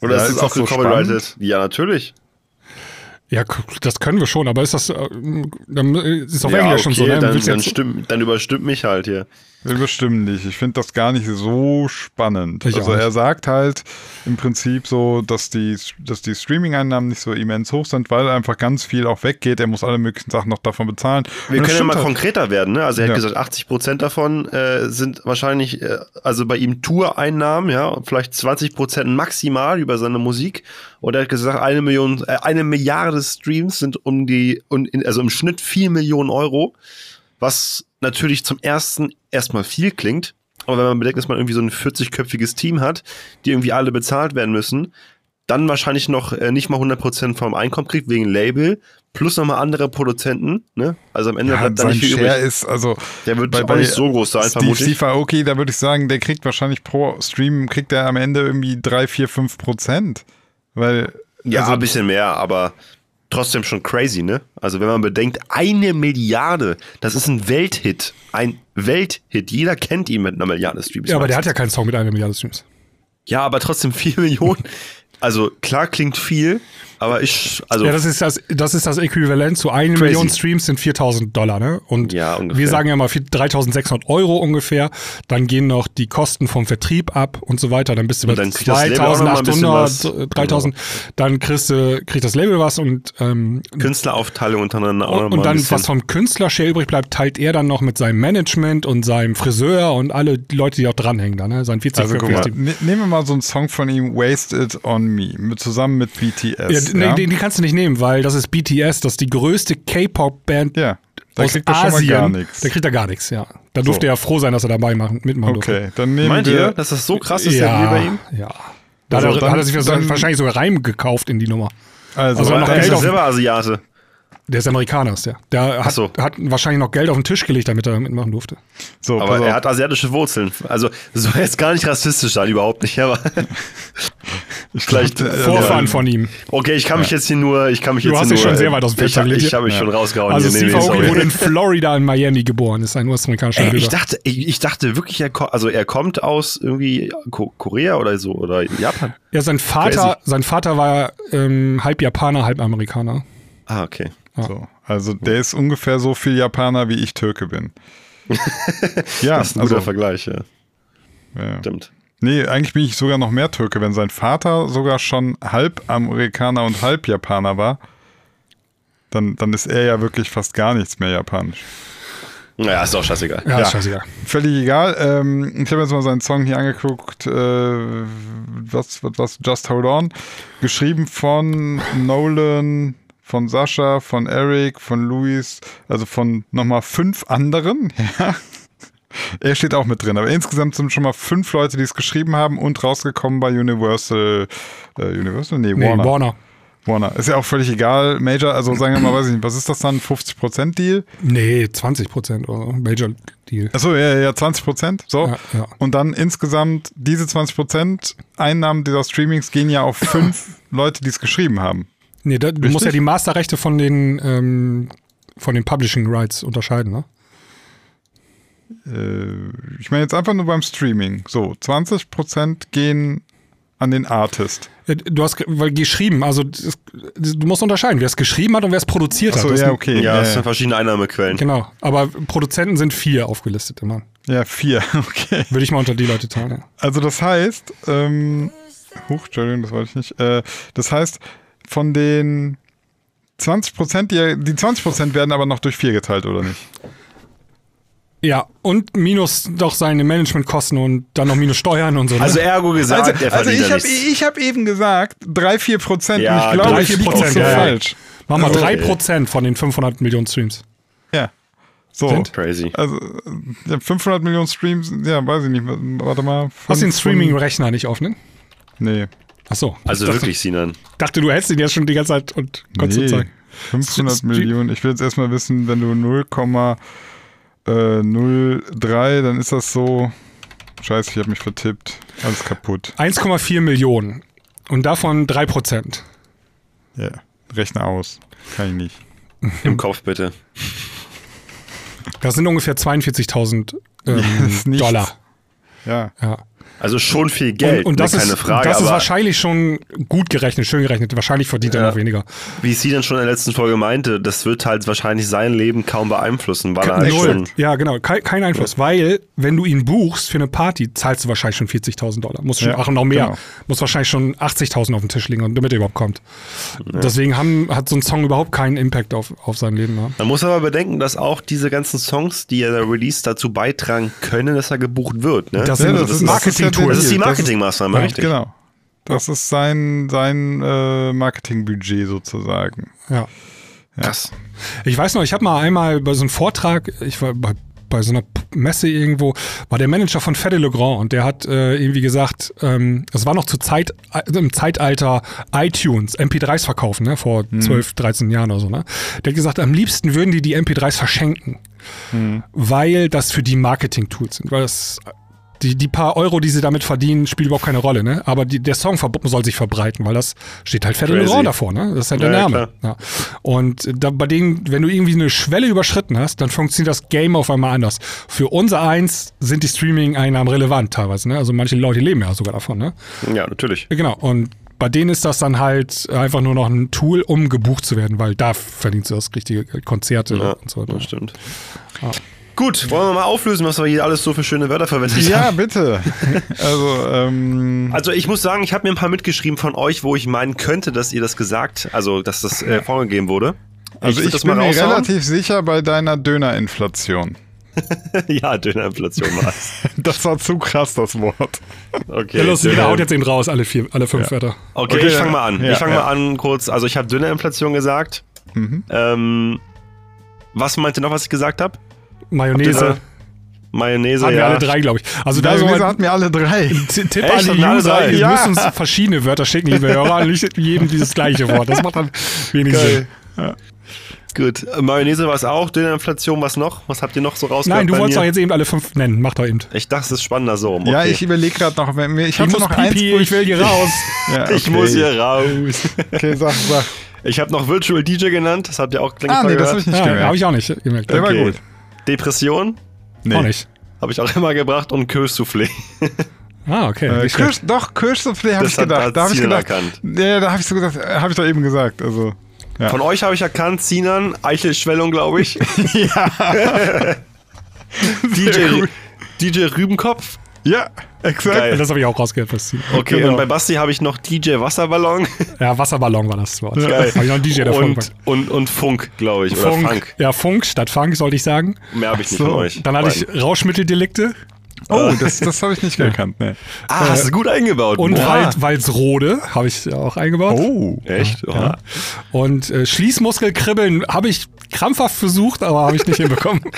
Oder Ja, ist ist es auch so gecopyrighted? Ja, natürlich. ja, das können wir schon, aber ist das, äh, dann ist auf ja, Englisch schon so, ne? dann, dann, stimmt, dann überstimmt mich halt hier. Wir bestimmen nicht. Ich finde das gar nicht so spannend. Ich also er sagt halt im Prinzip so, dass die, dass die Streaming-Einnahmen nicht so immens hoch sind, weil einfach ganz viel auch weggeht. Er muss alle möglichen Sachen noch davon bezahlen. Wir können ja mal halt. konkreter werden. Ne? Also er hat Ja. gesagt, 80 Prozent davon äh, sind wahrscheinlich, äh, also bei ihm Tour-Einnahmen, ja, vielleicht 20 Prozent maximal über seine Musik. Und er hat gesagt, eine Million, äh, eine Milliarde Streams sind um die, und in, also im Schnitt 4 Millionen Euro, was natürlich zum ersten erstmal viel klingt. Aber wenn man bedenkt, dass man irgendwie so ein 40-köpfiges Team hat, die irgendwie alle bezahlt werden müssen, dann wahrscheinlich noch äh, nicht mal 100% vom Einkommen kriegt, wegen Label, plus nochmal andere Produzenten. Ne? Also am Ende Ja, bleibt da nicht viel Share übrig. ist, also Der wird bei- bei nicht so groß sein, Steve, vermutlich. Steve Aoki, da würde ich sagen, der kriegt wahrscheinlich pro Stream, kriegt er am Ende irgendwie 3, 4, 5 Prozent. Weil, Ja, also, ein bisschen mehr, aber trotzdem schon crazy, ne? Also wenn man bedenkt, eine Milliarde, das ist ein Welthit. Ein Welthit. Jeder kennt ihn mit einer Milliarde Streams. ja, aber der hat meistens. ja keinen Song mit einer Milliarde Streams. Ja, aber trotzdem 4 Millionen. Also klar klingt viel, aber ich, also Ja, das ist das, das ist das Äquivalent zu einer Crazy. Million Streams sind 4000 Dollar, ne? Und Ja, ungefähr. wir sagen ja mal 3600 Euro ungefähr. Dann gehen noch die Kosten vom Vertrieb ab und so weiter. Dann bist du bei Und dann kriegt das Label auch noch mal ein bisschen 2800, was. 3000. Dann kriegst du, kriegt das Label was und, ähm, Künstleraufteilung untereinander auch noch und ein dann, was vom Künstlershare übrig bleibt, teilt er dann noch mit seinem Management und seinem Friseur und alle Leute, die auch dranhängen da, ne? Sein 40 also guck mal, ne, nehmen wir mal so einen Song von ihm, Waste It On Me, mit, zusammen mit BTS. Ja, nee, ja? den, den kannst du nicht nehmen, weil das ist BTS, das ist die größte K-Pop-Band Ja. Da aus kriegt er schon mal Asien, gar nichts. Da kriegt er gar nichts, ja. Da durfte So. er froh sein, dass er dabei machen, mitmachen durfte. Okay, dann nehmen Meint wir. ihr, dass das so krass ist, der ja, Deal bei ihm? ja. Da Also hat, er, dann- hat er sich dann- wahrscheinlich sogar reingekauft in die Nummer. Also, Also noch Der Geld ist ja selber Asiate. Der ist Amerikaner, ist der. Der hat, so. hat wahrscheinlich noch Geld auf den Tisch gelegt, damit er mitmachen durfte. so, Aber er hat asiatische Wurzeln. Also, soll jetzt gar nicht rassistisch sein, überhaupt nicht. Aber vielleicht. glaub, Vorfahren ja. von ihm. Okay, ich kann mich jetzt hier nur. Ich kann mich Du jetzt hast dich schon sehr weit aus dem Fenster Ich, gelegt. ich habe mich schon rausgehauen. Also hier. Nee, Steve nee, Aoki wurde in Florida in Miami geboren, ist ein US-amerikanischer Ey, ich Bürger. dachte, ich, ich dachte wirklich, er, ko- also er kommt aus irgendwie Ko Korea oder so oder Japan. Ja, sein Vater, Crazy. sein Vater war ähm, halb Japaner, halb Amerikaner. Ah, okay. So, also der ist ungefähr so viel Japaner, wie ich Türke bin. ja, Das ist ein guter also, Vergleich, ja. ja. Stimmt. Nee, eigentlich bin ich sogar noch mehr Türke, wenn sein Vater sogar schon halb Amerikaner und halb Japaner war. Dann, dann ist er ja wirklich fast gar nichts mehr japanisch. Naja, ist auch scheißegal. Ja, Ja. ist scheißegal. Völlig egal. Ähm, ich habe jetzt mal seinen Song hier angeguckt. Äh, was, was, was? Just Hold On. Geschrieben von Nolan, von Sascha, von Eric, von Luis, also von nochmal fünf anderen. Ja. Er steht auch mit drin, aber insgesamt sind schon mal fünf Leute, die es geschrieben haben und rausgekommen bei Universal. Äh, Universal? Nee, Nee, Warner. Warner. Warner. Ist ja auch völlig egal. Major, also sagen wir mal, weiß ich nicht, was ist das dann? 50% Deal? Nee, 20 Prozent oder so. Major Deal. Achso, ja, ja, 20 Prozent. So. Ja, ja. Und dann insgesamt diese 20 Prozent Einnahmen dieser Streamings gehen ja auf fünf Leute, die es geschrieben haben. Nee, da, du Richtig? musst ja die Masterrechte von den, ähm, von den Publishing Rights unterscheiden, ne? Äh, ich meine jetzt einfach nur beim Streaming. So, 20 Prozent gehen an den Artist. Du hast weil geschrieben, also das, du musst unterscheiden, wer es geschrieben hat und wer es produziert Achso, hat. Das ja, sind- okay. Ja, es sind verschiedene Einnahmequellen. Genau, aber Produzenten sind vier aufgelistet immer. ja, vier. Okay. Würde ich mal unter die Leute teilen. Ja. Also das heißt, ähm, huch, Entschuldigung, das wollte ich nicht. Äh, das heißt, von den 20 Prozent, die, die 20 Prozent werden aber noch durch vier geteilt, oder nicht? Ja, und minus doch seine Managementkosten und dann noch minus Steuern und so. Ne? Also ergo gesagt, Also, er also ich habe ich hab eben gesagt, 3-4 Prozent. Ja, und ich glaube, 3, ich 4 liege nicht Prozent, so ja, ja. falsch. Machen wir Also, 3% von den 500 Millionen Streams. Ja. So. Sind? Crazy. Also, äh, ja, 500 Millionen Streams, ja, weiß ich nicht. Warte mal. Hast du den Streaming-Rechner nicht offen? Nee. Achso. Also ich dachte, wirklich, Sinan. dachte, du hältst ihn jetzt schon die ganze Zeit und konntest nee. sagen. 500 Stre- Millionen. Ich will jetzt erstmal wissen, wenn du 0,03, dann ist das so. Scheiße, ich habe mich vertippt. Alles kaputt. 1,4 Millionen. Und davon 3%. Ja. Rechne aus. Kann ich nicht. Im Kopf bitte. Das sind ungefähr 42.000 ähm, nichts. Dollar. Ja. Ja. Also schon viel Geld, und, und das ne, keine ist, Frage. das ist wahrscheinlich schon gut gerechnet, schön gerechnet. Wahrscheinlich verdient er Ja. noch weniger. wie sie dann schon in der letzten Folge meinte, das wird halt wahrscheinlich sein Leben kaum beeinflussen, weil er halt Null. schon. Ja, genau. Kein, kein Einfluss. Weil, wenn du ihn buchst für eine Party, zahlst du wahrscheinlich schon 40.000 Dollar. Muss schon, Ja, ach, noch mehr. genau. Muss wahrscheinlich schon 80.000 auf den Tisch liegen, damit er überhaupt kommt. Deswegen haben, hat so ein Song überhaupt keinen Impact auf, auf sein Leben. Ja. Man muss aber bedenken, dass auch diese ganzen Songs, die er da released, dazu beitragen können, dass er gebucht wird. Ne? Das Ja, sind das ist- Marketing-Tools. Das ist die Marketingmaßnahme, Ja, richtig. Genau. Das ist sein, sein äh, Marketingbudget sozusagen. Ja. Krass. Ich weiß noch, ich habe mal einmal bei so einem Vortrag, ich war bei, bei so einer Messe irgendwo, war der Manager von Fede Legrand und der hat äh, irgendwie gesagt, ähm, das war noch zur Zeit, also im Zeitalter iTunes, MP3s verkaufen, ne, vor 12, 13 Jahren oder so, ne. Der hat gesagt, am liebsten würden die die MP3s verschenken, weil das für die Marketing-Tools sind, weil das die, die paar Euro, die sie damit verdienen, spielt überhaupt keine Rolle, ne? Aber die, der Song soll sich verbreiten, weil das steht halt Fede Crazy. Legrand davor, ne? Das ist halt der Ja, Name. Ja. Und da, bei denen, wenn du irgendwie eine Schwelle überschritten hast, dann funktioniert das Game auf einmal anders. Für unser eins sind die Streaming-Einnahmen relevant teilweise, ne? Also manche Leute leben ja sogar davon, ne? Ja, natürlich. Genau. Und bei denen ist das dann halt einfach nur noch ein Tool, um gebucht zu werden, weil da verdienst du das richtige Konzerte Ja, und so weiter. das stimmt. Gut, wollen wir mal auflösen, was wir hier alles so für schöne Wörter verwendet Ja, haben? bitte. Also, ähm, Also ich muss sagen, ich habe mir ein paar mitgeschrieben von euch, wo ich meinen könnte, dass ihr das gesagt, also dass das äh, vorgegeben wurde. also ich, das bin mir relativ sicher bei deiner Dönerinflation. ja, Dönerinflation war es. Das war zu krass, das Wort. Okay. Ja, los, jeder Döner- haut jetzt eben raus, alle vier, alle fünf Wörter. Okay, Okay, ich ja. fange mal an. Ja, ich fange ja. mal an kurz. Also ich habe Dönnerinflation gesagt. Mhm. Ähm, Was meint ihr noch, was ich gesagt habe? Mayonnaise. Mayonnaise, Haben wir ja. alle drei, glaube ich. Also da Mayonnaise hatten wir alle drei. Tipp Echt? an die Hatten User, ihr Ja. müsst uns verschiedene Wörter schicken, liebe Hörer, nicht jedem dieses gleiche Wort. Das macht dann wenig Geil. Sinn. Gut. Äh, Mayonnaise war es auch. Döner-Inflation, was noch? Was habt ihr noch so rausgehört Nein, du wolltest mir? doch jetzt eben alle fünf nennen. Mach doch eben. Ich dachte, es ist spannender so. Okay. Ja, ich überlege gerade noch. wenn mir- Ich Ich hatte muss noch pipi, eins. ich will hier raus. Ja, Ich okay. muss hier raus. Okay, sag, sag. Ich habe noch Virtual DJ genannt. Das habt ihr auch klingt Ah, nee, das habe ich nicht Ja, gemerkt. habe ich auch nicht gemerkt. Der war Okay. gut. Depression Nee. Auch nicht. habe ich auch immer gebracht und Kirschsoufflé. Ah, okay. Äh, Kirsch, doch, Kirschsoufflé habe ich gedacht. Da habe ich gedacht. erkannt. Ja, da habe ich so gesagt, habe ich doch eben gesagt. Also, ja. Von euch habe ich erkannt, Sinan, Eichelschwellung, glaube ich. ja. DJ, DJ Rübenkopf. Ja, exakt. Geil. Das habe ich auch rausgehört. Okay, Genau. und bei Basti habe ich noch DJ Wasserballon Ja, Wasserballon war das Wort. Geil. Habe ich noch einen DJ davon und, gepackt. und, und Funk, glaube ich. Oder Funk. Funk. Ja, Funk statt Funk, sollte ich sagen. Mehr habe ich nicht So, von euch. Dann hatte ich Rauschmitteldelikte Oh, das, das habe ich nicht gekannt. Ne. Ah, hast du gut eingebaut. und. Wald, Walsrode habe ich auch eingebaut. Oh. Echt? Ja. Oha. Und äh, Schließmuskelkribbeln habe ich krampfhaft versucht, aber habe ich nicht hinbekommen.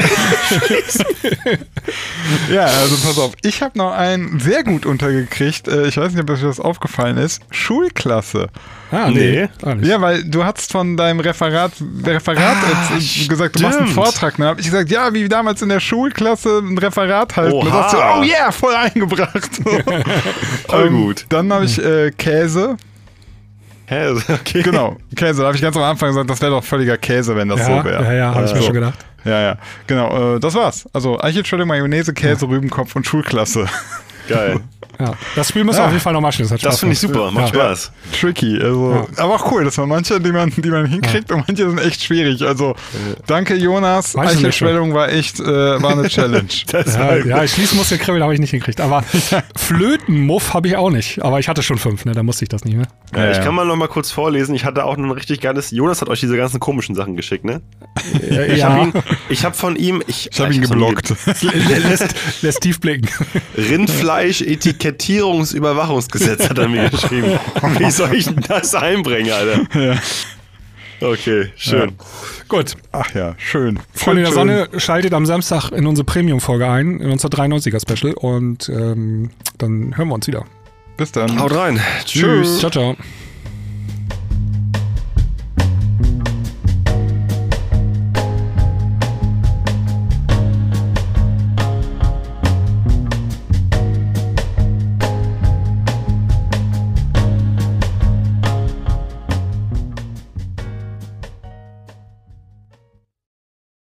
Ja, also pass auf. Ich habe noch einen sehr gut untergekriegt. Äh, Ich weiß nicht, ob euch das aufgefallen ist. Schulklasse. Ah, Nee. Auch nicht. Ja, weil du hattest von deinem Referat, Referat Ah, jetzt gesagt, du machst einen. Vortrag. Ne? Hab ich gesagt, ja, wie damals in der Schulklasse ein Referat halten. Oha. Und sagst du, oh yeah, voll eingebracht. Voll Ähm, gut. Dann habe ich äh, Käse. Hä? Okay. Genau, Käse. Da habe ich ganz am Anfang gesagt, das wäre doch völliger Käse, wenn das ja, so wäre. ja, ja, habe ich mir So. schon gedacht. Ja, ja. Genau, äh, das war's. Also Eichelschwelle, Mayonnaise, Käse, Rübenkopf und Schulklasse. Geil. Ja. Das Spiel müssen wir Ja. auf jeden Fall nochmal spielen. Das, Das finde ich super. Macht Ja. Spaß. Tricky. Also, Aber auch cool, dass man manche, die man, die man hinkriegt und manche sind echt schwierig. Also danke Jonas. Eichelschwellung war echt, äh, war eine Challenge. Ja, ja, Schließmuskelkribbeln habe ich nicht hingekriegt. Aber Flötenmuff habe ich auch nicht. Aber ich hatte schon fünf, ne? Da musste ich das nicht mehr. Ja, Ja, ich kann mal noch mal kurz vorlesen. Ich hatte auch noch ein richtig geiles. Jonas hat euch diese ganzen komischen Sachen geschickt, ne? Äh, Ich habe ich habe von ihm, ich, Ich habe ihn noch geblockt. lässt, lässt tief blicken. Rindfleisch-Etikettierungsüberwachungsgesetz hat er mir geschrieben. Wie soll ich denn das einbringen, Alter? Ja. Okay, schön. Gut. Ach ja, schön. Freunde der. Sonne schaltet am Samstag in unsere Premium-Folge ein, in unser 93er Special. Und ähm, dann hören wir uns wieder. Bis dann. Haut rein. Tschüss. Ciao, ciao.